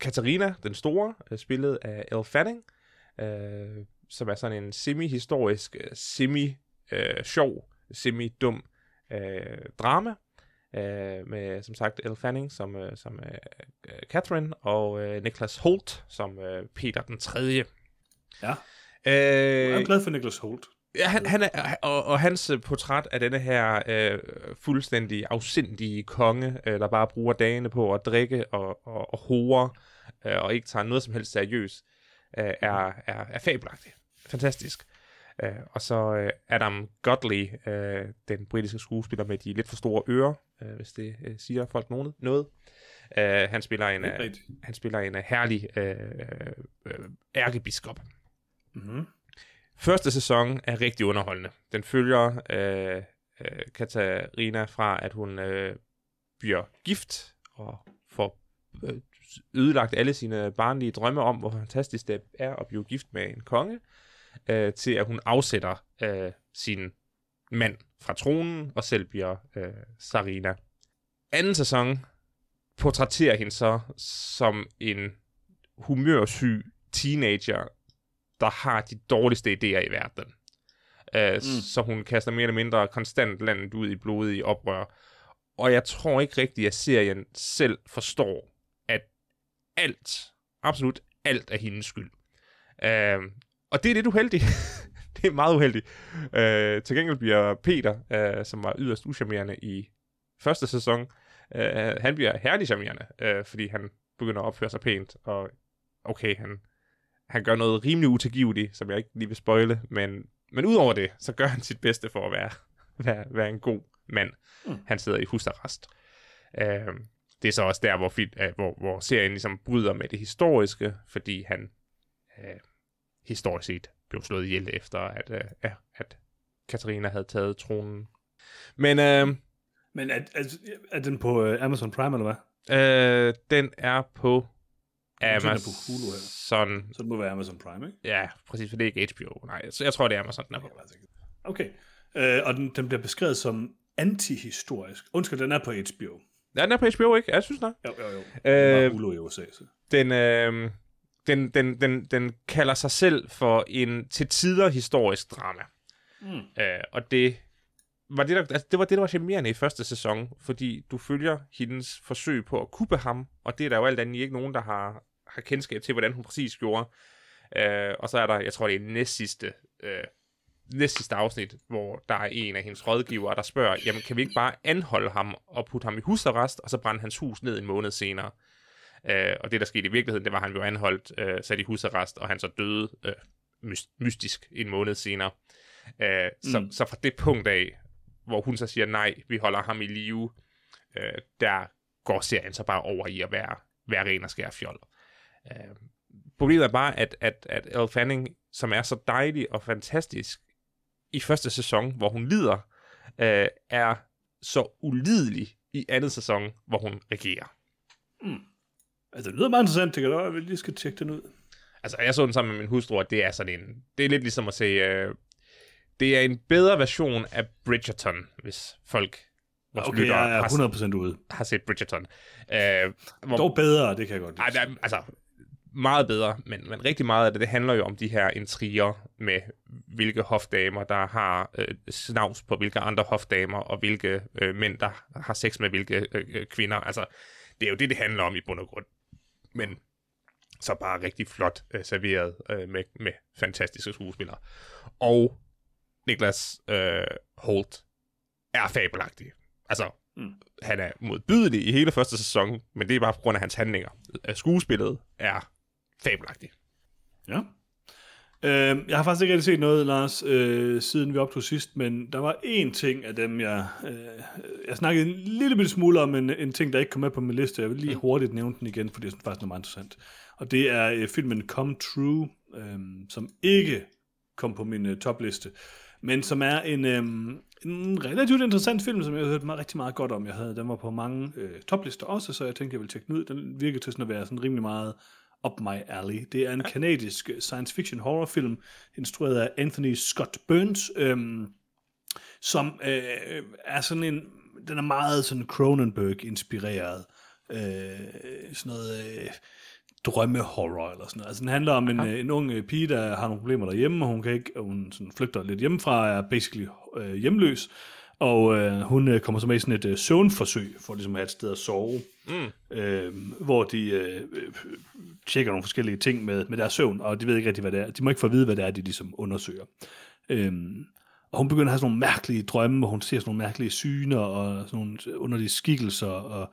Katarina den Store, uh, spillet af Elle Fanning, uh, som er sådan en semi-historisk, uh, semi-sjov, semi-dum uh, drama, øh, med som sagt Elle Fanning som, øh, som øh, Catherine, og øh, Niklas Holt som øh, Peter den tredje. Ja. Øh, jeg er glad for Niklas Holt. Ja, han, han er, og, og hans øh, portræt af denne her øh, fuldstændig afsindige konge, øh, der bare bruger dagene på at drikke og, og, og hore, øh, og ikke tager noget som helst seriøst, øh, er, er, er fabelagtig. Fantastisk. Øh, og så øh, Adam Godley, øh, den britiske skuespiller med de lidt for store ører, øh, hvis det øh, siger folk noget. noget. Øh, han spiller en, øh, han spiller en uh, herlig øh, øh, ærkebiskop. Mm-hmm. Første sæson er rigtig underholdende. Den følger øh, øh, Katarina fra, at hun øh, bliver gift og får øh, ødelagt alle sine barnlige drømme om, hvor fantastisk det er at blive gift med en konge, øh, til at hun afsætter øh, sin mand fra tronen og selv bliver øh, Sarina. Anden sæson portrætterer hende så som en humørsyg teenager, der har de dårligste idéer i verden. Uh, mm. Så hun kaster mere eller mindre konstant landet ud i blodige oprør. Og jeg tror ikke rigtigt, at serien selv forstår, at alt, absolut alt er hendes skyld. Uh, og det er lidt uheldigt. det er meget uheldigt. Uh, til gengæld bliver Peter, uh, som var yderst uschammerende i første sæson, uh, han bliver herlig charmerende, uh, fordi han begynder at opføre sig pænt, og okay, han han gør noget rimelig utilgiveligt, som jeg ikke lige vil spoile, men, men udover det, så gør han sit bedste for at være, være, være en god mand. Mm. Han sidder i husarrest. Øh, det er så også der, hvor, uh, hvor, hvor serien ligesom bryder med det historiske, fordi han uh, historisk set blev slået ihjel efter, at, uh, at Katarina havde taget tronen. Men, uh, Men er, er, er den på uh, Amazon Prime, eller hvad? Uh, den er på Amazon. på Hulu her. Sådan. Så det må være Amazon Prime, ikke? Ja, præcis, for det er ikke HBO. Nej, så jeg tror, det er Amazon, den er på. Okay. Øh, og den, den bliver beskrevet som antihistorisk. Undskyld, den er på HBO. Ja, den er på HBO, ikke? Jeg synes nok. Jo, jo, jo. Øh, Hulu i USA, så. Den, øh, den, den, den, den kalder sig selv for en til tider historisk drama. Mm. Øh, og det var det, der, altså, det var det, der var charmerende i første sæson, fordi du følger hendes forsøg på at kuppe ham, og det er der jo alt andet ikke nogen, der har, har kendskab til, hvordan hun præcis gjorde. Øh, og så er der, jeg tror, det er næst sidste, øh, næst sidste afsnit, hvor der er en af hendes rådgivere, der spørger, jamen kan vi ikke bare anholde ham og putte ham i husarrest, og så brænde hans hus ned en måned senere? Øh, og det, der skete i virkeligheden, det var, at han blev anholdt, øh, sat i husarrest, og han så døde øh, mystisk en måned senere. Øh, mm. så, så fra det punkt af, hvor hun så siger, nej, vi holder ham i live, øh, der går serien så bare over i at være, være ren og skær fjol. Øh, problemet er bare, at, at, at Elle Fanning, som er så dejlig og fantastisk i første sæson, hvor hun lider, øh, er så ulidelig i anden sæson, hvor hun regerer. Mm. Altså, det lyder meget interessant. Det kan da vi lige skal tjekke den ud. Altså, jeg så den sammen med min hustru, at det er sådan en... Det er lidt ligesom at se... Uh, det er en bedre version af Bridgerton, hvis folk Okay, jeg er 100% har, ude. Har set Bridgerton. Uh, hvor, Dog bedre, det kan jeg godt lide. Ej, altså, meget bedre, men, men rigtig meget af det, det handler jo om de her intriger med, hvilke hofdamer, der har øh, snavs på hvilke andre hofdamer, og hvilke øh, mænd, der har sex med hvilke øh, øh, kvinder. Altså, det er jo det, det handler om i bund og grund. Men så bare rigtig flot øh, serveret øh, med, med fantastiske skuespillere. Og Niklas øh, Holt er fabelagtig. Altså, mm. han er modbydelig i hele første sæson, men det er bare på grund af hans handlinger. Øh, skuespillet er fabelagtigt. Ja. Øh, jeg har faktisk ikke rigtig set noget, Lars, øh, siden vi optog sidst, men der var én ting af dem, jeg... Øh, jeg snakkede en lille smule om en, en ting, der ikke kom med på min liste. Jeg vil lige hurtigt nævne den igen, for det er faktisk noget meget interessant. Og det er øh, filmen Come True, øh, som ikke kom på min øh, topliste men som er en, øhm, en relativt interessant film, som jeg har hørt meget, rigtig meget godt om. Jeg havde, den var på mange øh, toplister også, så jeg tænkte, jeg ville tjekke den ud. Den virker til sådan at være sådan rimelig meget up my alley. Det er en kanadisk øh, science fiction horrorfilm, instrueret af Anthony Scott Burns, øhm, som øh, er sådan en, den er meget sådan Cronenberg-inspireret. Øh, sådan noget... Øh, drømmehorror eller sådan noget. Altså den handler om en, en ung øh, pige, der har nogle problemer derhjemme, og hun kan ikke, og hun sådan flygter lidt hjemmefra, er basically øh, hjemløs, Og øh, hun øh, kommer så med i sådan et øh, søvnforsøg, for ligesom at have et sted at sove, mm. øh, hvor de øh, øh, tjekker nogle forskellige ting med, med deres søvn, og de ved ikke rigtig, hvad det er. De må ikke få at vide, hvad det er, de ligesom undersøger. Øh, og hun begynder at have sådan nogle mærkelige drømme, hvor hun ser sådan nogle mærkelige syner og sådan nogle underlige skikkelser, og,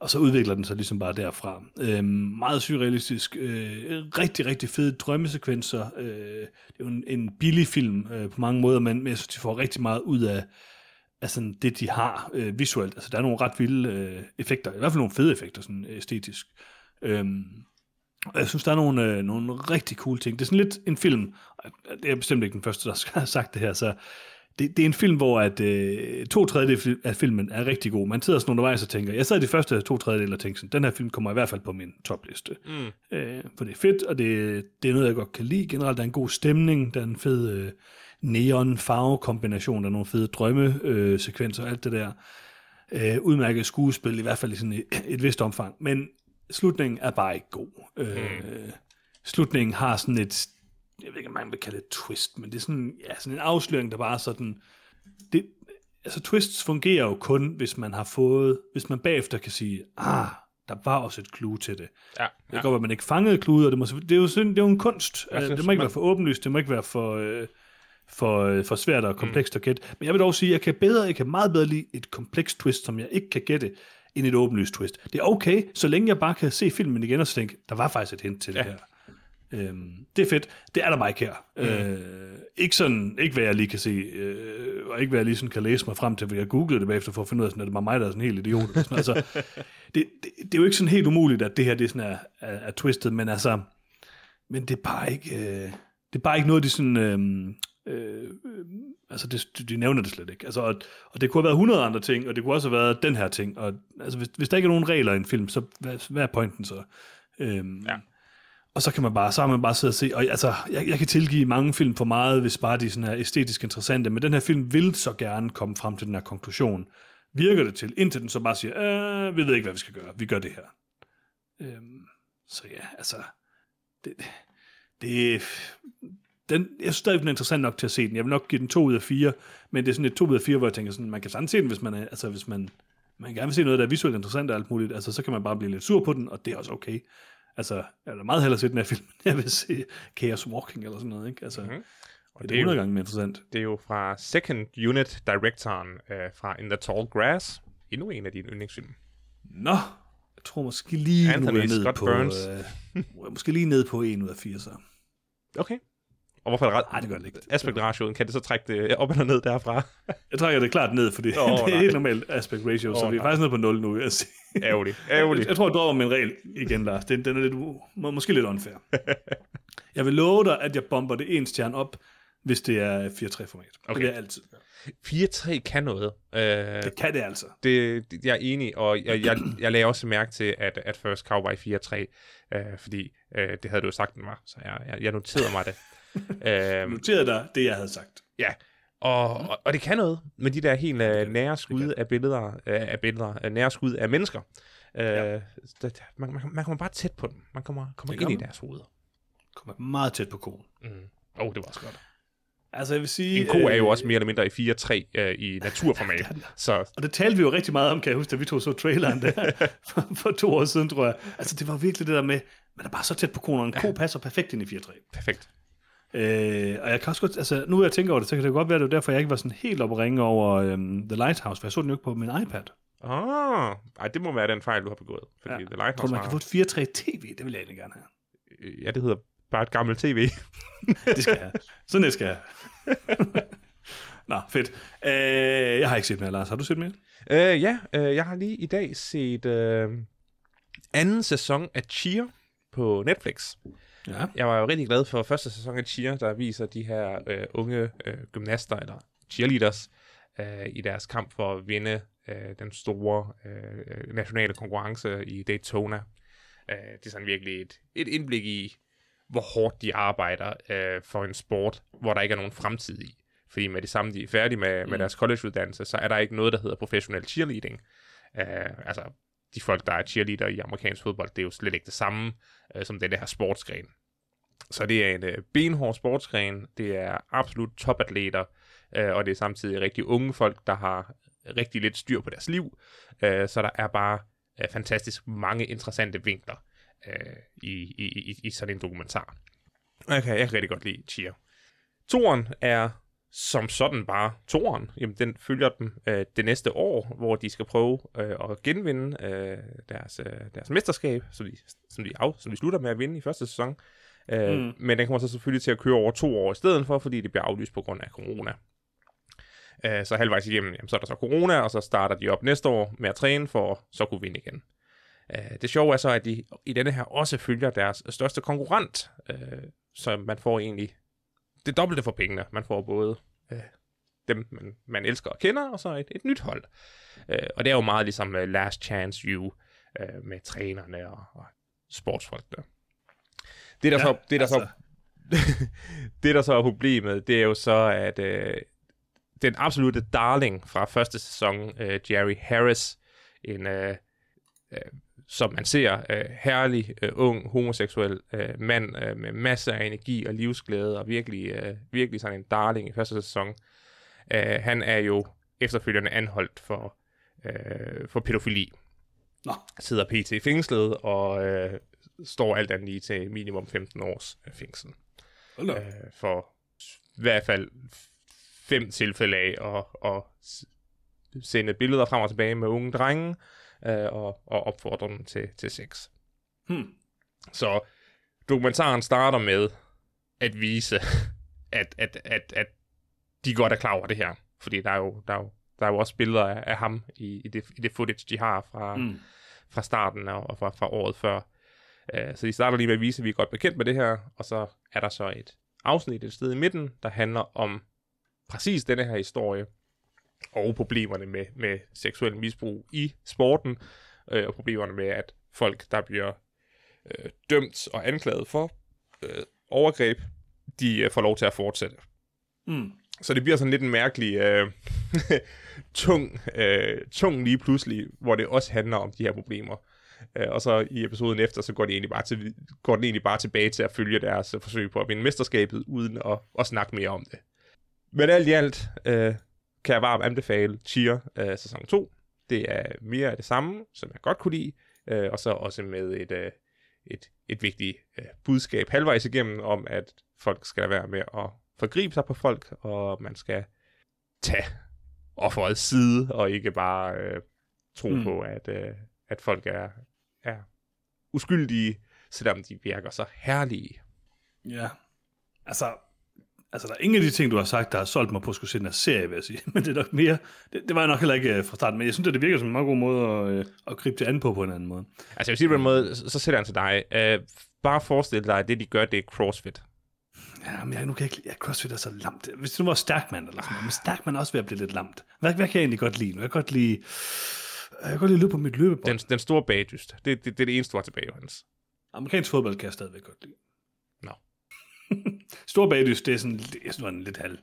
og så udvikler den sig ligesom bare derfra. Øh, meget surrealistisk, øh, rigtig, rigtig fede drømmesekvenser. Øh, det er jo en, en billig film øh, på mange måder, men, men jeg synes, de får rigtig meget ud af, af sådan det, de har øh, visuelt. Altså, der er nogle ret vilde øh, effekter, i hvert fald nogle fede effekter, sådan æstetisk. Øhm, og jeg synes, der er nogle, øh, nogle rigtig cool ting. Det er sådan lidt en film, det er bestemt ikke den første, der har sagt det her, så det, det er en film, hvor at, øh, to tredjedel af filmen er rigtig god. Man sidder sådan undervejs og tænker, jeg sad de første to tredjedel og tænkte sådan, den her film kommer i hvert fald på min topliste. Mm. Øh, for det er fedt, og det, det er noget, jeg godt kan lide. Generelt, der er en god stemning, der er en fed øh, neon farvekombination, der er nogle fede drømmesekvenser og alt det der. Øh, udmærket skuespil, i hvert fald i sådan et, et vist omfang. Men slutningen er bare ikke god. Øh, mm. Slutningen har sådan et, jeg ved ikke, om man vil kalde det twist, men det er sådan, ja, sådan en afsløring, der bare sådan, det, altså twists fungerer jo kun, hvis man har fået, hvis man bagefter kan sige, ah, der var også et clue til det. Ja, ja. Det kan godt at man ikke fangede clue, og det, må, det, er jo sådan, det er jo en kunst. Synes, det må ikke man... være for åbenlyst, det må ikke være for, øh, for, øh, for svært og komplekst mm. at gætte. Men jeg vil dog sige, at jeg kan, bedre, jeg kan meget bedre lide et komplekst twist, som jeg ikke kan gætte, end et åbenlyst twist. Det er okay, så længe jeg bare kan se filmen igen og tænke, der var faktisk et hint til ja. det her. Øhm, det er fedt. Det er der bare ikke her. Mm. Øh, ikke sådan, ikke hvad jeg lige kan se, øh, og ikke hvad jeg lige sådan kan læse mig frem til, for jeg googlede det bagefter for at finde ud af, sådan, at det var mig, der er sådan helt idiot. Sådan, altså, det, det, det, er jo ikke sådan helt umuligt, at det her det sådan er, er, er twistet, men altså, men det er bare ikke, øh, det er bare ikke noget, de sådan, øh, Øh, øh, altså, det, de nævner det slet ikke. Altså, og, og det kunne have været 100 andre ting, og det kunne også have været den her ting. Og, altså, hvis, hvis der ikke er nogen regler i en film, så hvad, hvad er pointen så? Øhm, ja. Og så kan man bare, så man bare sidde og se, og altså, jeg, jeg kan tilgive mange film for meget, hvis bare de er sådan her æstetisk interessante, men den her film vil så gerne komme frem til den her konklusion. Virker det til, indtil den så bare siger, øh, vi ved ikke, hvad vi skal gøre, vi gør det her. Øhm, så ja, altså, det, det, den, jeg synes stadig, den er interessant nok til at se den. Jeg vil nok give den to ud af fire, men det er sådan et to ud af fire, hvor jeg tænker sådan, man kan sådan se den, hvis man, er, altså hvis man, man gerne vil se noget, der er visuelt interessant og alt muligt, altså så kan man bare blive lidt sur på den, og det er også okay. Altså, jeg vil meget hellere se den her film, jeg vil se Chaos Walking eller sådan noget, ikke? Altså, mm-hmm. Og det, det er 100 gange mere interessant. Det er jo fra Second Unit Directoren øh, fra In the Tall Grass. Endnu en af dine yndlingsfilm. Nå, jeg tror måske lige Anthony nu er ned Scott på, Burns. Øh, måske lige ned på 1 ud af 4 så. Okay. Og hvorfor er det, Nej, det gør det ikke. aspect ratio, kan det så trække det op eller ned derfra? jeg trækker det klart ned, fordi oh, det er helt normalt aspect ratio, oh, så vi er faktisk nede på 0 nu, vil jeg sige. Ærgerligt. Ærgerligt. Jeg, jeg tror, jeg dropper min regel igen, Lars. Den, den er lidt, må, måske lidt unfair. jeg vil love dig, at jeg bomber det en stjerne op, hvis det er 4-3-format. Okay. Det vil jeg altid gøre. 4-3 kan noget. Uh, det kan det altså. Det, det, jeg er enig, og jeg, jeg, jeg lagde også mærke til, at, at First Cow var i 4-3, uh, fordi uh, det havde du jo sagt, den var, så jeg, jeg, jeg noterede mig det. Øhm, Noterede dig det, jeg havde sagt. Ja, og, og, og det kan noget med de der helt uh, nære skud af billeder, uh, af billeder, uh, nære skud af mennesker. Uh, ja. det, man, man, man kommer bare tæt på dem. Man kommer, kommer ind i deres hoveder. Kommer meget tæt på konen. Mm. Oh, det var også godt. Altså, jeg vil sige... En ko er jo også mere eller mindre i 4-3 uh, i naturformat. ja, så. Og det talte vi jo rigtig meget om, kan jeg huske, da vi tog så traileren der for, for to år siden, tror jeg. Altså, det var virkelig det der med, man er bare så tæt på konen, og en ko passer perfekt ind i 4-3. Perfekt. Øh, og jeg kan også godt, altså nu jeg tænker over det, så kan det godt være, at det var derfor, jeg ikke var sådan helt op at ringe over um, The Lighthouse, for jeg så den jo ikke på min iPad. Ah, ej, det må være den fejl, du har begået. Fordi ja. The Lighthouse tror, man kan få et 4 tv, det vil jeg egentlig gerne have. Øh, ja, det hedder bare et gammelt tv. det skal jeg Sådan det skal jeg Nå, fedt. Øh, jeg har ikke set mere, Lars. Har du set mere? Øh, ja, øh, jeg har lige i dag set øh, anden sæson af Cheer på Netflix. Ja. Jeg var jo rigtig glad for første sæson af Cheer, der viser de her øh, unge øh, gymnaster, eller cheerleaders, øh, i deres kamp for at vinde øh, den store øh, nationale konkurrence i Daytona. Øh, det er sådan virkelig et, et indblik i, hvor hårdt de arbejder øh, for en sport, hvor der ikke er nogen fremtid i. Fordi med det samme, de er færdige med, mm. med deres collegeuddannelse, så er der ikke noget, der hedder professionel cheerleading. Øh, altså, de folk, der er cheerleader i amerikansk fodbold, det er jo slet ikke det samme øh, som den her sportsgren. Så det er en øh, benhård sportsgren, det er absolut topatleter, øh, og det er samtidig rigtig unge folk, der har rigtig lidt styr på deres liv, øh, så der er bare øh, fantastisk mange interessante vinkler øh, i, i, i, i sådan en dokumentar. Okay, jeg kan rigtig godt lide Cheer. Toren er som sådan bare toren. Jamen, den følger dem øh, det næste år, hvor de skal prøve øh, at genvinde øh, deres, øh, deres mesterskab, som de, som, de af, som de slutter med at vinde i første sæson. Øh, mm. Men den kommer så selvfølgelig til at køre over to år i stedet for, fordi det bliver aflyst på grund af corona. Øh, så halvvejs igennem, jamen, så er der så corona, og så starter de op næste år med at træne for at så kunne vinde igen. Øh, det sjove er så, at de i denne her også følger deres største konkurrent, øh, så man får egentlig det dobbelte for pengene. Man får både øh, dem, man, man elsker og kender, og så et, et nyt hold. Øh, og det er jo meget ligesom uh, Last Chance You øh, med trænerne og, og sportsfolkene. Det, der ja, så, det, der altså... så, det, der så er problemet, det er jo så, at øh, den absolute darling fra første sæson, øh, Jerry Harris, en øh, øh, som man ser, øh, herlig, øh, ung, homoseksuel øh, mand øh, med masser af energi og livsglæde, og virkelig, øh, virkelig sådan en darling i første sæson. Øh, han er jo efterfølgende anholdt for, øh, for pædofili. Nå. Sidder pt. i fængslet, og øh, står alt andet lige til minimum 15 års øh, fængsel. Øh, for i hvert fald fem tilfælde af at, at sende billeder frem og tilbage med unge drenge, øh, og, og opfordre dem til, til sex. Hmm. Så dokumentaren starter med at vise, at, at, at, at de godt er klar over det her. Fordi der er jo, der er jo, der er jo også billeder af, af ham i, i, det, i det footage, de har fra, mm. fra starten og, og fra, fra året før. Uh, så de starter lige med at vise, at vi er godt bekendt med det her, og så er der så et afsnit et sted i midten, der handler om præcis denne her historie, og problemerne med, med seksuel misbrug i sporten, øh, og problemerne med, at folk, der bliver øh, dømt og anklaget for øh, overgreb, de øh, får lov til at fortsætte. Mm. Så det bliver sådan lidt en mærkelig øh, tung, øh, tung lige pludselig, hvor det også handler om de her problemer. Øh, og så i episoden efter, så går, de egentlig bare til, går den egentlig bare tilbage til at følge deres øh, forsøg på at vinde mesterskabet, uden at, at snakke mere om det. Men alt i alt, øh, kan jeg varmt anbefale Cheer øh, sæson 2. Det er mere af det samme, som jeg godt kunne lide, øh, og så også med et, øh, et, et vigtigt øh, budskab halvvejs igennem om, at folk skal være med at forgribe sig på folk, og man skal tage offerets side, og ikke bare øh, tro mm. på, at, øh, at folk er, er uskyldige, selvom de virker så herlige. Ja, altså Altså, der er ingen af de ting, du har sagt, der har solgt mig på at skulle se den her serie, vil jeg sige. Men det er nok mere... Det, det var jeg nok heller ikke uh, fra starten, men jeg synes, at det virker som en meget god måde at, uh, at gribe det an på på en anden måde. Altså, jeg vil sige på en måde, så sætter han til dig. Uh, bare forestil dig, at det, de gør, det er CrossFit. Ja, men jeg, nu kan jeg ikke... Ja, CrossFit er så lamt. Hvis nu var Stærkman eller sådan noget, men Stærkman er også ved at blive lidt lamt. Hvad, hvad kan jeg egentlig godt lide nu? Jeg kan godt lide... Jeg kan godt lide løbe på mit løbebånd. Den, den store bagdyst. Det, det, det er det eneste, du har tilbage, Hans. Amerikansk fodbold kan jeg stadigvæk godt lide. Stor bagdys, det er sådan, jeg det var en lidt halv.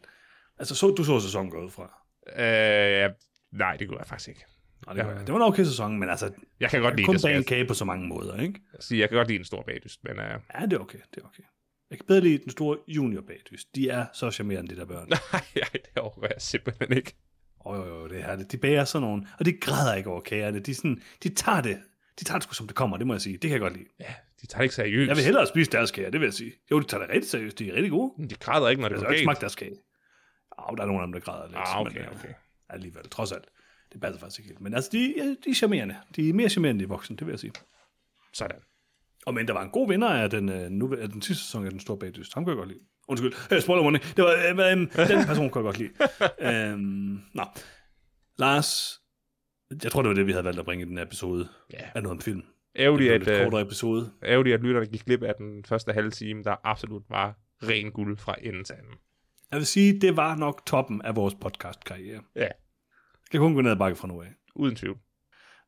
Altså, så, du så sæsonen gå ud fra? Øh, nej, det kunne jeg faktisk ikke. Nej, det, var, det var en okay sæson, men altså, jeg kan godt lide kun det. Kun bage en kage på så mange måder, ikke? Altså, jeg kan godt lide en stor bagdyst, men... Uh... Ja, det er okay, det er okay. Jeg kan bedre lide den store junior bagdyst. De er så charmerende, de der børn. Nej, det overgår jeg simpelthen ikke. Åh, oh, jo, det er det. De bager sådan nogle, og de græder ikke over kagerne. De, sådan, de tager det, de tager det sgu som det kommer, det må jeg sige. Det kan jeg godt lide. Ja, de tager det ikke seriøst. Jeg vil hellere spise deres kage, det vil jeg sige. Jo, de tager det rigtig seriøst, de er rigtig gode. De græder ikke, når det er galt. Jeg har ikke deres kage. Oh, der er nogle af dem, der græder lidt. Ah, okay, men, okay. Alligevel, trods alt. Det passer faktisk ikke helt. Men altså, de, ja, de er charmerende. De er mere charmerende end de voksne, det vil jeg sige. Sådan. Og men der var en god vinder af den, uh, nu, af den sidste sæson af Den Store Bagdyst. Ham kan jeg godt lide. Undskyld, uh, spoiler warning. Det var, uh, um, den person kan jeg godt lide. um, nå. Lars, jeg tror, det var det, vi havde valgt at bringe i den episode ja. af noget om film. Ærgerligt, at, at, kortere episode. ærgerligt, at lytterne gik glip af den første halve time, der absolut var ren guld fra enden til anden. Jeg vil sige, det var nok toppen af vores podcast-karriere. Ja. Det kan kun gå ned ad bakke fra nu af. Uden tvivl.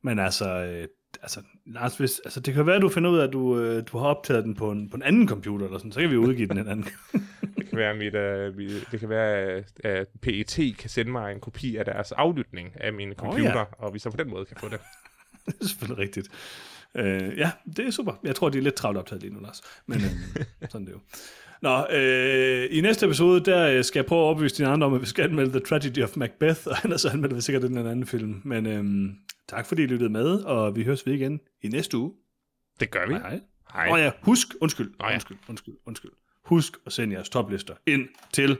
Men altså, øh, altså, Lars, hvis, altså, det kan være, at du finder ud af, at du, øh, du har optaget den på en, på en anden computer, eller sådan, så kan vi udgive den en anden. det kan være, mit, uh, mit, det kan være, at PET kan sende mig en kopi af deres aflytning af min computer, oh, ja. og vi så på den måde kan få det. det er selvfølgelig rigtigt. Øh, ja, det er super. Jeg tror, de er lidt travlt optaget lige nu, Lars. Men øh, sådan det jo. Nå, øh, i næste episode, der skal jeg prøve at overbevise dine andre om, at vi skal anmelde The Tragedy of Macbeth, og ellers anmelder vi sikkert den anden film. Men øh, tak fordi I lyttede med, og vi høres ved igen i næste uge. Det gør vi. Hej, hej. Og ja, husk, undskyld, oh, ja. undskyld, undskyld, undskyld. Husk at sende jeres toplister ind til,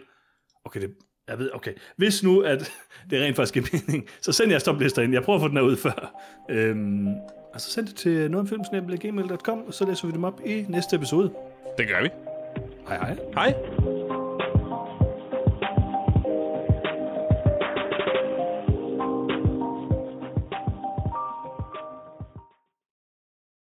okay, det, jeg ved, okay, hvis nu, at det er rent faktisk giver mening, så send jeres toplister ind. Jeg prøver at få den her ud før. Øhm, altså send det til nogetomfilmsnabel.gmail.com, og så læser vi dem op i næste episode. Det gør vi. Hej hej. Hej.